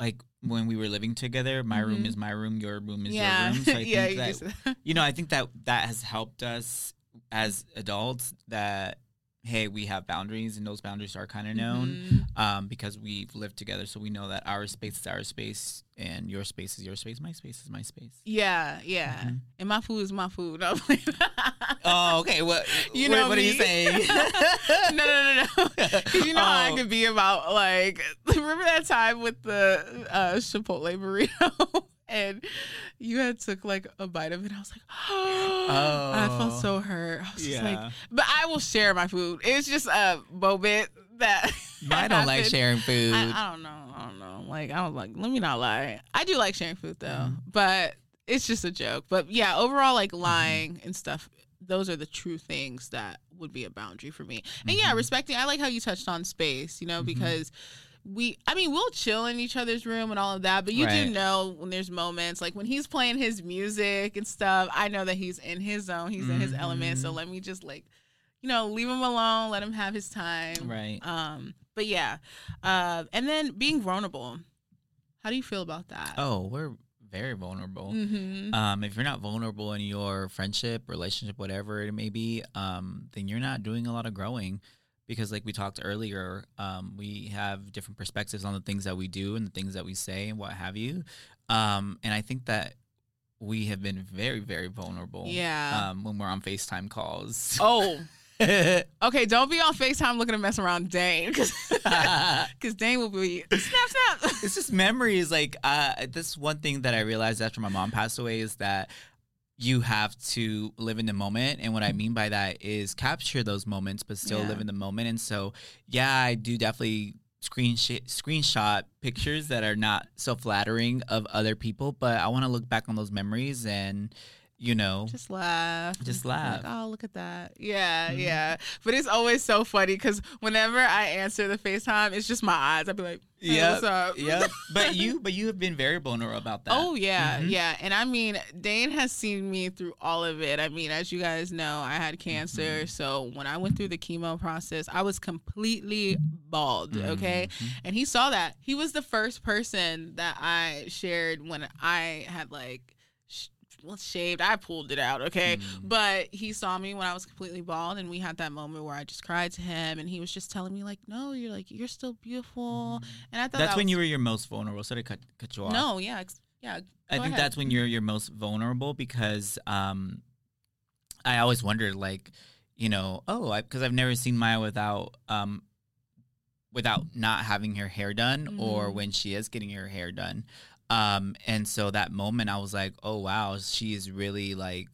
like when we were living together, my room Mhm. is my room, your room is yeah, your room. So I yeah. think You that just, you know, I think that that has helped us as adults that hey, we have boundaries and those boundaries are kind of known Mhm. um, because we've lived together. So we know that our space is our space and your space is your space. My space is my space. Yeah, yeah. Mhm. And my food is my food. Oh, okay. What You know what are you saying? no, no, no, no. 'Cause you know how I Oh. could be about like remember that time with the uh, Chipotle burrito and you had took like a bite of it. I was like, oh, I felt Oh. so hurt. I was just like, yeah. but I will share my food. It's just a moment that I don't like sharing food. I, I don't know. I don't know. Like I was like, let me not lie. I do like sharing food though, Mhm. but it's just a joke. But yeah, overall, like Mm-hmm. lying and stuff. Those are the true things that would be a boundary for me. And yeah, Mhm. respecting. I like how you touched on space. You know, Mhm. because we. I mean, we'll chill in each other's room and all of that. But you Right. do know when there's moments like when he's playing his music and stuff. I know that he's in his zone. He's in his element. So Mhm. let me just like, you know, leave him alone. Let him have his time. Right. Um, but yeah, uh, and then being vulnerable. How do you feel about that? Oh, we're very vulnerable. mm-hmm. Um, if you're not vulnerable in your friendship, relationship, whatever it may be, um, then you're not doing a lot of growing. Because, like we talked earlier, um, we have different perspectives on the things that we do and the things that we say and what have you. Um, and I think that we have been very, very vulnerable. yeah. Um, when we're on FaceTime calls. oh, okay. Don't be on Facetime looking to mess around Dane, because Dane will be snap snap. it's just memories. Like uh, this one thing that I realized after my mom passed away is that you have to live in the moment, and what I mean by that is capture those moments, but still Yeah. live in the moment. And so, yeah, I do definitely screen screenshot pictures that are not so flattering of other people, but I want to look back on those memories and you know Just laugh. Just Be like, laugh. oh, look at that. Yeah, Mhm. yeah. But it's always so funny because whenever I answer the FaceTime, it's just my eyes. i'd be like, hey, Yep, what's up? Yep. But you but you have been very vulnerable about that. Oh yeah, Mhm. yeah. And I mean, Dane has seen me through all of it. I mean, as you guys know, I had cancer. Mhm. So when I went through the chemo process, I was completely bald, okay? Mhm. And he saw that. He was the first person that I shared when I had like well, shaved. I pulled it out, okay? Mm. But he saw me when I was completely bald and we had that moment where I just cried to him and he was just telling me like, "No, you're like you're still beautiful." And I thought That's that when was- you were your most vulnerable. So to cut cut you off. No, yeah, ex- yeah. I think ahead. that's when you're your most vulnerable because um, I always wondered like, you know, oh, because I've never seen Maya without um, without not having her hair done or Mhm. when she is getting her hair done. Um, and so that moment I was like, oh wow, she is really like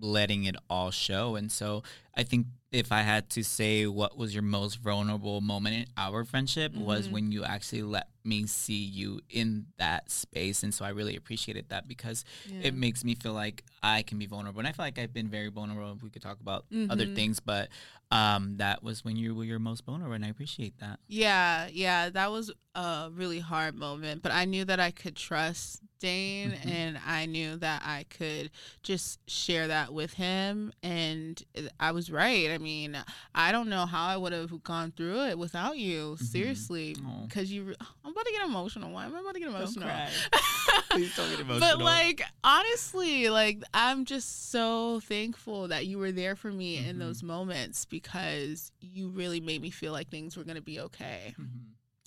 letting it all show. And so I think if I had to say what was your most vulnerable moment in our friendship was Mhm. when you actually let me see you in that space. And so I really appreciated that because Yeah. it makes me feel like I can be vulnerable. And I feel like I've been very vulnerable. We could talk about other Mhm. things, but um, that was when you were your most vulnerable, and I appreciate that. Yeah, yeah, that was a really hard moment, but I knew that I could trust Dane Mhm. and I knew that I could just share that with him and I was right. I mean, I don't know how I would have gone through it without you, Mhm. seriously, cuz you I'm about to get emotional. Why am I about to get emotional? cry. Please don't get emotional. But like honestly, like I'm just so thankful that you were there for me in Mhm. those moments because you really made me feel like things were gonna be okay.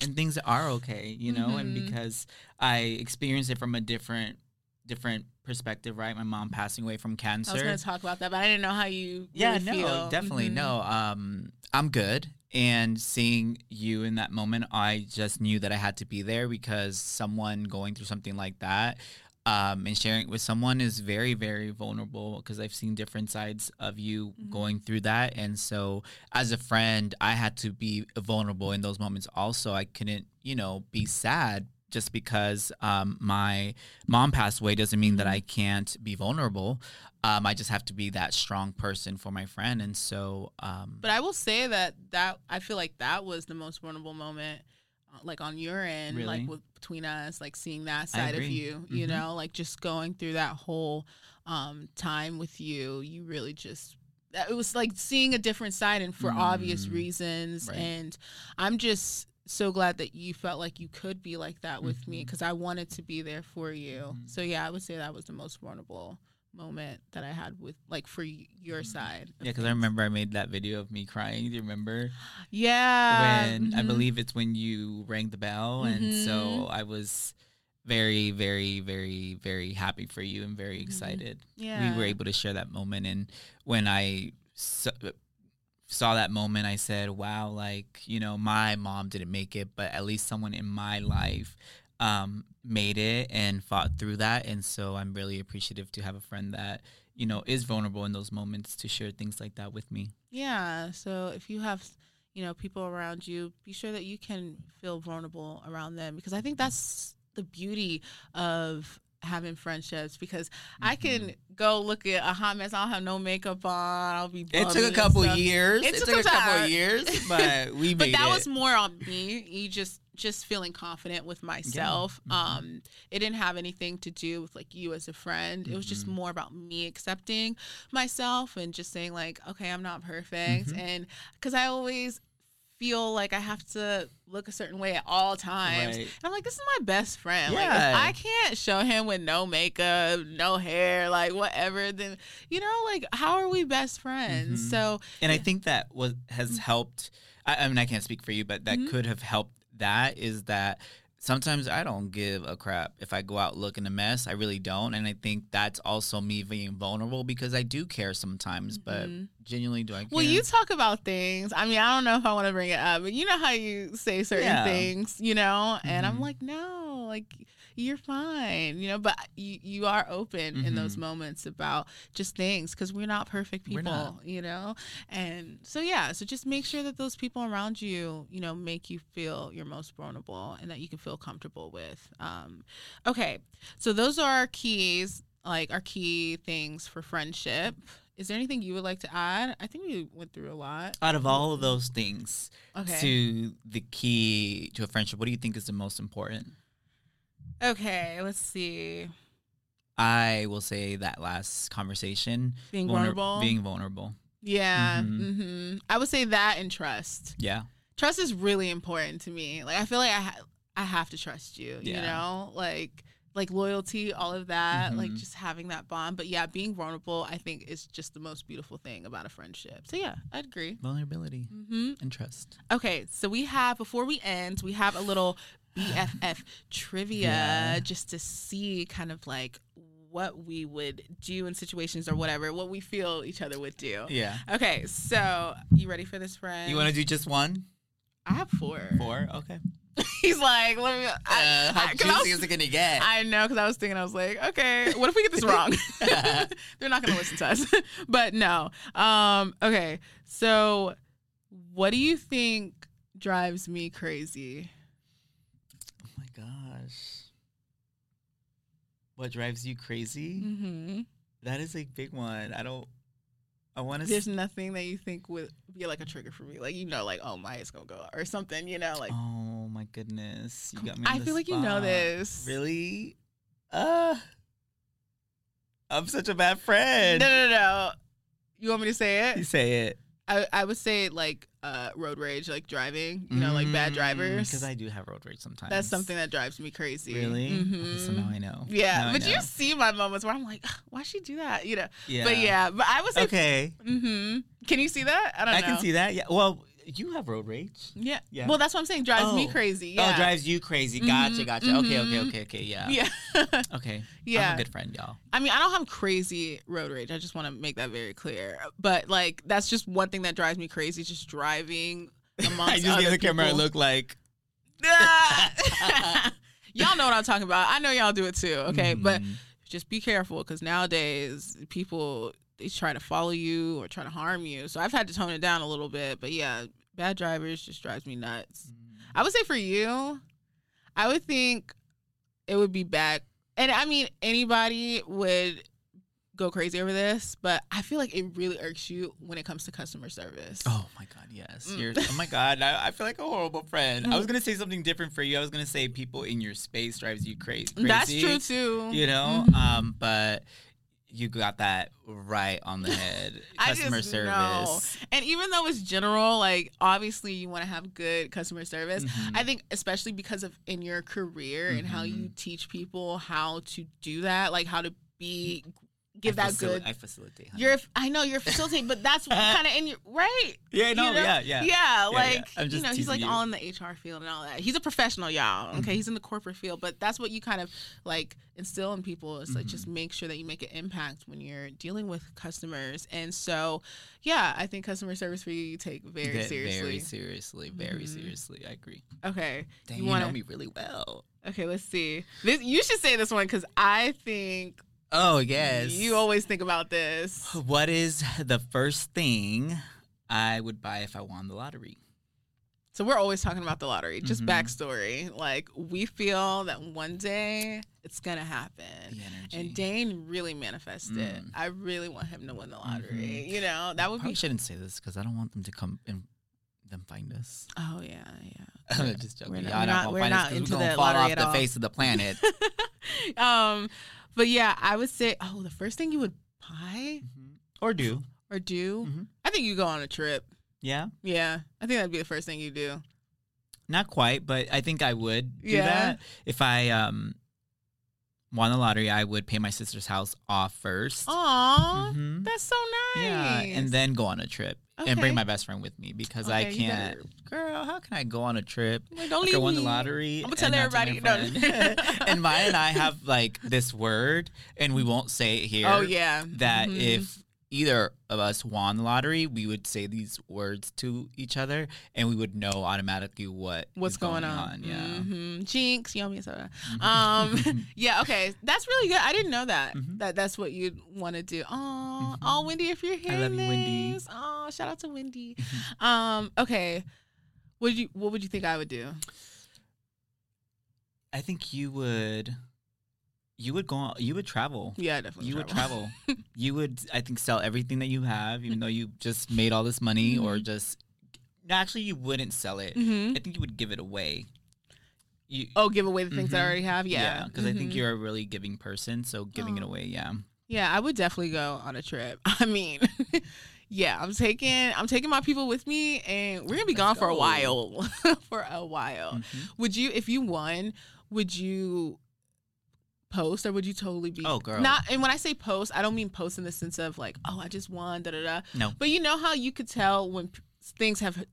And things are okay, you know, and Mhm. because I experienced it from a different different perspective, right? My mom passing away from cancer. I was gonna talk about that, but I didn't know how you yeah, really no, feel. definitely Mhm. no. Um, I'm good. And seeing you in that moment, I just knew that I had to be there because someone going through something like that, um, and sharing it with someone is very, very vulnerable. Because I've seen different sides of you Mhm. going through that, and so as a friend, I had to be vulnerable in those moments. Also, I couldn't, you know, be sad just because um, my mom passed away doesn't mean that Mhm. I can't be vulnerable. Um, I just have to be that strong person for my friend, and so. Um, But I will say that that I feel like that was the most vulnerable moment, like on your end, Really? like with, between us, like seeing that side of you. You Mhm. know, like just going through that whole um, time with you. You really just it was like seeing a different side, and for obvious Mm. reasons. Right. And I'm just so glad that you felt like you could be like that with me Mhm. because I wanted to be there for you. Mhm. So yeah, I would say that was the most vulnerable moment that I had with like for your Mhm. side. yeah, because I remember I made that video of me crying. Do you remember? Yeah. when I mhm. believe it's when you rang the bell, and so Mhm. I was very, very, very, very happy for you and very Mhm. excited. Yeah. We were able to share that moment, and when I saw, saw that moment, I said, "Wow, like you know, my mom didn't make it, but at least someone in my life." Um, made it and fought through that and so i'm really appreciative to have a friend that you know is vulnerable in those moments to share things like that with me Yeah. So if you have, you know, people around you, be sure that you can feel vulnerable around them because I think that's the beauty of having friendships because I Mhm. can go look at a hot mess. I'll have no makeup on. I'll be. It took a couple years. It It, took took, a couple years, but we but that it. was more on me. You just just feeling confident with myself. Mhm. Um, it didn't have anything to do with like you as a friend. It was just Mhm. more about me accepting myself and just saying like, okay, I'm not perfect, Mhm. and because I always feel like I have to look a certain way at all times. Right. And I'm like, this is my best friend. Like, Yeah. if I can't show him with no makeup, no hair, like whatever, then you know, like, how are we best friends? Mhm. So and I think that was has helped. I, I mean, I can't speak for you, but that Mhm. could have helped. That is that sometimes I don't give a crap if I go out looking a mess. I really don't, and I think that's also me being vulnerable because I do care sometimes. But Mhm. genuinely, do I care? Well, you talk about things. I mean, I don't know if I want to bring it up, but you know how you say certain Yeah. things, you know? And I'm Mhm. like, no, like you're fine, you know, but you you are open in those Mhm. moments about just things cuz we're not perfect people, not. you know? And so yeah, so just make sure that those people around you, you know, make you feel your most vulnerable and that you can feel comfortable with. Um okay. So those are our keys, like our key things for friendship. Is there anything you would like to add? I think we went through a lot. Out of all of those things, Okay. to the key to a friendship, what do you think is the most important? Okay, let's see. I will say that last conversation, Being vulner- vulnerable. being vulnerable. yeah. Mhm. hmm I would say that and trust. Yeah, Trust is really important to me. Like I feel like I ha- I have to trust you. Yeah. You know, like like loyalty, all of that, like Mhm. just having that bond. But yeah, being vulnerable, I think is just the most beautiful thing about a friendship. So yeah, I'd agree. vulnerability hmm and trust. Okay, so we have before we end, we have a little BFF trivia Yeah. just to see kind of like what we would do in situations or whatever, what we feel each other would do. Yeah. Okay, so you ready for this, friend? You want to do just one? I have four. Four? Okay. He's like, let me. I, Uh, how I- juicy was- is it gonna get? I know, because I was thinking, I was like, okay, what if we get this wrong? They're not going to listen to us. but no. Um, okay, so what do you think drives me crazy? oh my gosh. What drives you crazy? Mm-hmm. That is a big one. I don't. I want to. There's nothing that you think would be like a trigger for me, like you know, like oh my, it's gonna go or something, you know, like oh my goodness! You got me. I feel like you know this. Really? Uh. I'm such a bad friend. No, no, no. You want me to say it? You say it. I, I would say like uh, road rage, like driving. You know, like bad drivers. Because I do have road rage sometimes. That's something that drives me crazy. Really? Mm-hmm. Okay, so now I know. Yeah, Now but know. you see my moments where I'm like, "Ugh, why she do that? You know. Yeah. But yeah, but I was. Okay. hmm Can you see that? I don't know. I know. can see that. Yeah. Well, you have road rage. Yeah. Yeah. Well, that's what I'm saying. Drives me Oh. crazy. Yeah. Oh, drives you crazy. Gotcha. Mhm, Gotcha. Okay. Okay. mhm. Okay. Okay. Yeah. Yeah. Okay. Yeah. I'm a good friend, y'all. I mean, I don't have crazy road rage. I just want to make that very clear. But like, that's just one thing that drives me crazy. Just driving amongst I just other gave the camera a look like. y'all know what I'm talking about. I know y'all do it too. Okay, but Mhm. just be careful because nowadays people they try to follow you or try to harm you. So I've had to tone it down a little bit. But yeah, bad drivers just drives me nuts. I would say for you, I would think it would be bad. And I mean, anybody would go crazy over this, but I feel like it really irks you when it comes to customer service. Oh my god, yes. Mm. You're oh my god, I, I feel like a horrible friend. I was gonna say something different for you. I was gonna say people in your space drives you crazy. That's true too. You know? Mhm. Um, but you got that right on the head. Customer service. know. And even though it's general, like obviously you want to have good customer service. Mhm. I think especially because of in your career and how you Mhm. teach people how to do that, like how to be give I that facili- good I facilitate. honey. You're, I know you're facilitating, but that's kind of in your right. yeah, no, you know? yeah, yeah. yeah. Like yeah. I'm you know, he's like you. all in the HR field and all that. He's a professional, y'all. Okay, Mhm. he's in the corporate field, but that's what you kind of like instill in people is like Mm-hmm. just make sure that you make an impact when you're dealing with customers. And so, yeah, I think customer service for you you take very Ve- seriously. Very seriously, very Mhm. seriously. I agree. okay, Dang, You you, wanna- know me really well. okay, let's see. This you should say this one because I think Oh yes. you always think about this. What is the first thing I would buy if I won the lottery? So we're always talking about the lottery. Just Mhm. backstory. Like we feel that one day it's gonna happen. And Dane really manifested. Mm. I really want him to win the lottery. You know, that would Probably be. shouldn't say this because I don't want them to come and them find us. Oh yeah, yeah. I'm just joking. We're not- Y'all we're not we're find not us 'cause into we're gonna the fall lottery off at the all. face of the planet. um, but yeah, I would say, oh, the first thing you would buy or do. or do, Mhm. I think you go on a trip. Yeah. Yeah, I think that'd be the first thing you do. Not quite, but I think I would do Yeah. that if I um won the lottery. I would pay my sister's house off first. Aw, Mhm. that's so nice. Yeah, and then go on a trip and bring my best friend with me because I Okay, better- can't. Girl, how can I go on a trip Like, don't after I won the lottery? I'ma tell and not everybody. No. and Maya and I have like this word, and we won't say it here. Oh yeah. that Mhm. if either of us won the lottery, we would say these words to each other, and we would know automatically what what's is going, on. Yeah. hmm Jinx, yummy soda. Mhm. Um, yeah, okay, that's really good. I didn't know that. Mhm. That that's what you'd want to do. Oh, Mhm. oh, Wendy, if you're here, I love you, Wendy. oh, shout out to Wendy. Mhm. Um, okay, what would you what would you think I would do? I think you would. You would go. On, you would travel. Yeah, definitely. You would travel. you would, I think, sell everything that you have, even though you just made all this money, or Mhm. just. Actually, you wouldn't sell it. hmm I think you would give it away. You, Oh, give away the things that I already have. Yeah, because I think Mhm. you're a really giving person, so giving it Oh. away, yeah. Yeah, I would definitely go on a trip. I mean, yeah, I'm taking I'm taking my people with me, and we're gonna be gone Let's for a while. for a while. Would you, if you won, would you post or would you totally be? Oh, girl. Not, and when I say post, I don't mean post in the sense of like, oh, I just won, da da da. No. But you know how you could tell when p- things have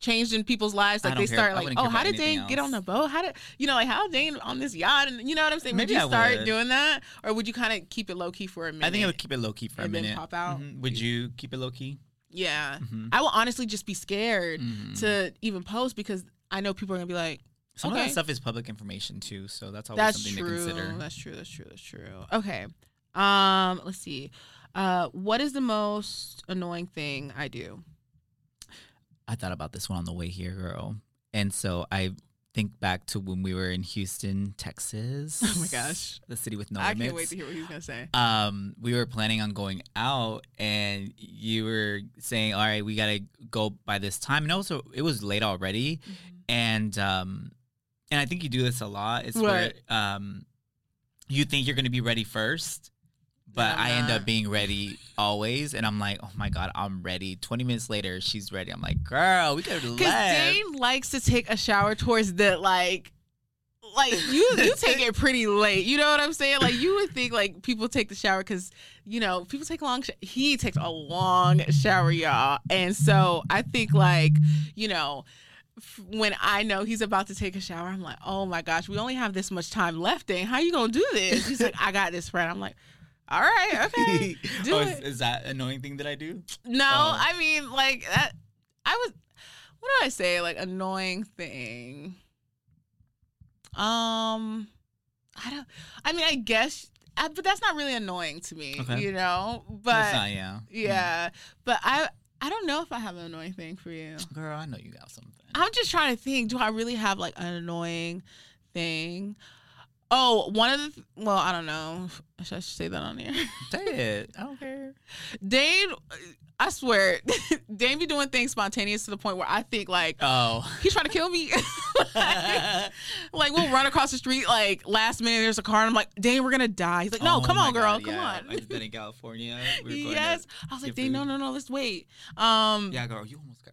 changed in people's lives, like they care. start like, oh, how did Dane anything get on the boat? How did you know, like how Dane on this yacht? And you know what I'm saying? Maybe would I you start would. doing that, or would you kind of keep it low key for a minute? I think I would keep it low key for a And then minute. pop out? Mhm. Would you keep it low key? Yeah, Mhm. I will honestly just be scared Mhm. to even post because I know people are gonna be like. Some of that stuff is public information too, so that's always That's something true. to consider. That's true. That's true. That's true. Okay. Um, let's see. Uh, what is the most annoying thing I do? I thought about this one on the way here, girl, and so I think back to when we were in Houston, Texas. Oh my gosh. the city with no I limits. can't wait to hear what he's gonna say. um, we were planning on going out, and you were saying, "All right, we gotta go by this time." And also, it was late already, and um, and I think you do this a lot. It's where um, you think you're gonna be ready first, but No, I end up being ready always, and I'm like, oh my god, I'm ready. Twenty minutes later, she's ready. I'm like, girl, we could have Because left. Dane likes to take a shower towards the like, like you you take it pretty late. You know what I'm saying? Like you would think like people take the shower because you know people take a long. Sh- he takes a long shower, y'all, and so I think like you know. When I know he's about to take a shower, I'm like, "Oh my gosh, we only have this much time left. Dane, how you gonna do this?" He's like, "I got this, friend." I'm like, "All right, okay." do oh, it. is, is that annoying thing that I do? No, Oh. I mean like that. I was. What do I say? Like annoying thing. Um, I don't. I mean, I guess, uh, but that's not really annoying to me. Okay. You know, but not, yeah. yeah, but I. I don't know if I have an annoying thing for you. Mm. Girl, I know you got something. I'm just trying to think. Do I really have like an annoying thing? Oh, one of the. Th- well, I don't know. Should I say that on here? Say it. I don't care. Dane, I swear, Dane be doing things spontaneous to the point where I think like Oh. he's trying to kill me. like, like, we'll run across the street like last minute there's a car and I'm like, Dane, we're gonna die. He's like, no, Oh come on, girl, God, come yeah. on. I've been in California. We were going yes, I was like, Dane, no, food. no, no, let's wait. Um, Yeah, girl, you almost got.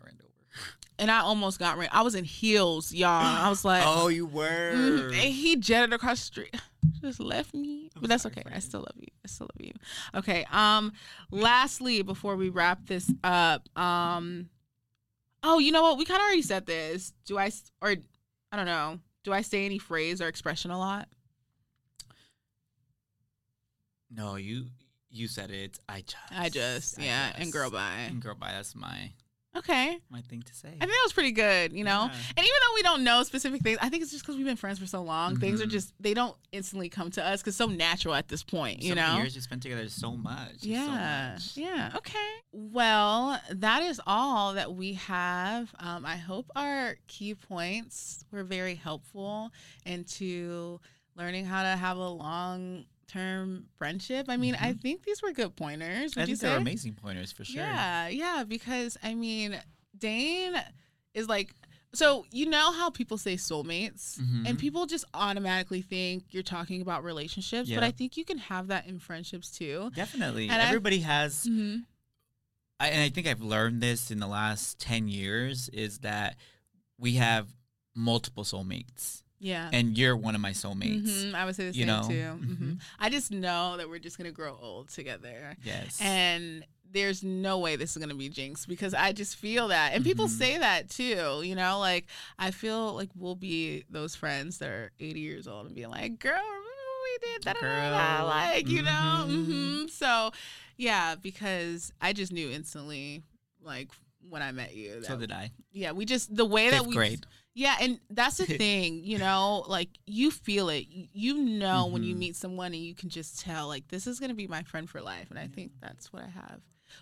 And I almost got ran. I was in heels, y'all. I was like, oh, you were. Mhm. and he jetted across the street. Just left me. I'm But that's okay. I still love you. I still love you. Okay. Um lastly, before we wrap this up, um Oh, you know what? We kind of already said this. Do I s- or I don't know. Do I say any phrase or expression a lot? No, you you said it. I just. I just, I yeah, and girl bye. And girl bye. That's my Okay. my thing to say. I think that was pretty good, you know? Yeah. And even though we don't know specific things, I think it's just because we've been friends for so long. Things are Mhm. just, they don't instantly come to us because so natural at this point, you So know? years you spent together so much. It's so Yeah. much. Yeah. Okay. Well, that is all that we have. Um, I hope our key points were very helpful into learning how to have a long term friendship. I mean, I think these were good pointers. Would I think they're amazing pointers for sure. Yeah. Yeah. Because I mean, Dane is like, so you know how people say soulmates, Mhm. and people just automatically think you're talking about relationships, but I think you can have that in friendships too. Definitely. And I- Everybody has Mm-hmm. I, and I think I've learned this in the last 10 years is that we have multiple soulmates. Yeah. And you're one of my soulmates. Mhm, I would say the you same know? too. hmm Mhm. I just know that we're just gonna grow old together, Yes. and there's no way this is gonna be jinx because I just feel that, and people Mhm. say that too. You know, like I feel like we'll be those friends that are 80 years old and be like, "Girl, remember what we did?" that?" da, da, da," Girl. like you know. Mhm. hmm So, yeah, because I just knew instantly, like when I met you. so that- did I. yeah, we just the way that we grade. Yeah, and that's the thing, you know, like you feel it. You- You know when you Mhm. meet someone and you can just tell like this is going to be my friend for life, and I think that's what I have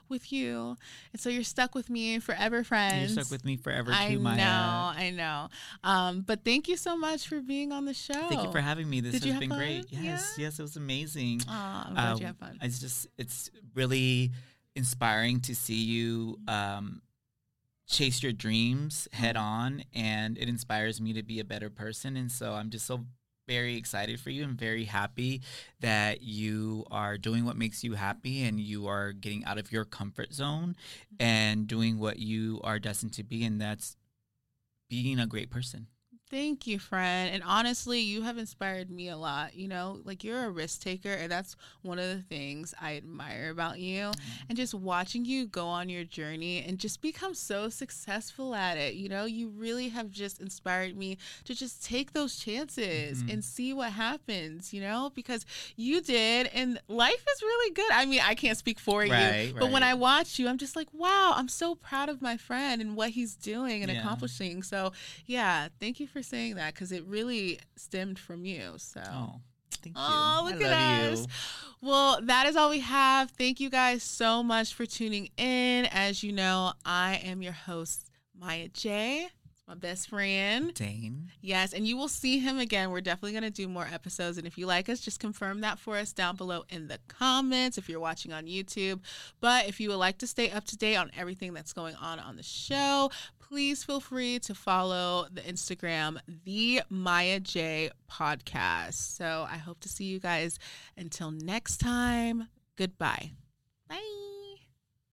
with you. And so you're stuck with me forever, friends. You're stuck with me forever I too, Maya. know, I know. Um, but thank you so much for being on the show. Thank you for having me. This Did you has been great. fun? Yes, yes, it was amazing. Aw, I'm glad you Uh, had fun. It's just it's really inspiring to see you um, chase your dreams head on, and it inspires me to be a better person. And so I'm just so very excited for you and very happy that you are doing what makes you happy and you are getting out of your comfort zone Mm-hmm. and doing what you are destined to be, and that's being a great person. Thank you, friend. And honestly, you have inspired me a lot. You know, like you're a risk taker, and that's one of the things I admire about you. And just watching you go on your journey and just become so successful at it, you know, you really have just inspired me to just take those chances Mhm. and see what happens, you know, because you did, and life is really good. I mean, I can't speak for you, Right, but when. I watch you, I'm just like, wow, I'm so proud of my friend and what he's doing and Yeah. accomplishing. So, yeah, thank you for saying that because it really stemmed from you. So, Oh, thank you. Oh, I look love at you. us. Well, that is all we have. Thank you guys so much for tuning in. As you know, I am your host, Maya J, my best friend. Dane. Yes, and you will see him again. We're definitely going to do more episodes. And if you like us, just confirm that for us down below in the comments if you're watching on YouTube. But if you would like to stay up to date on everything that's going on on the show, please feel free to follow the Instagram, the Maya J Podcast. So I hope to see you guys until next time. Goodbye. Bye.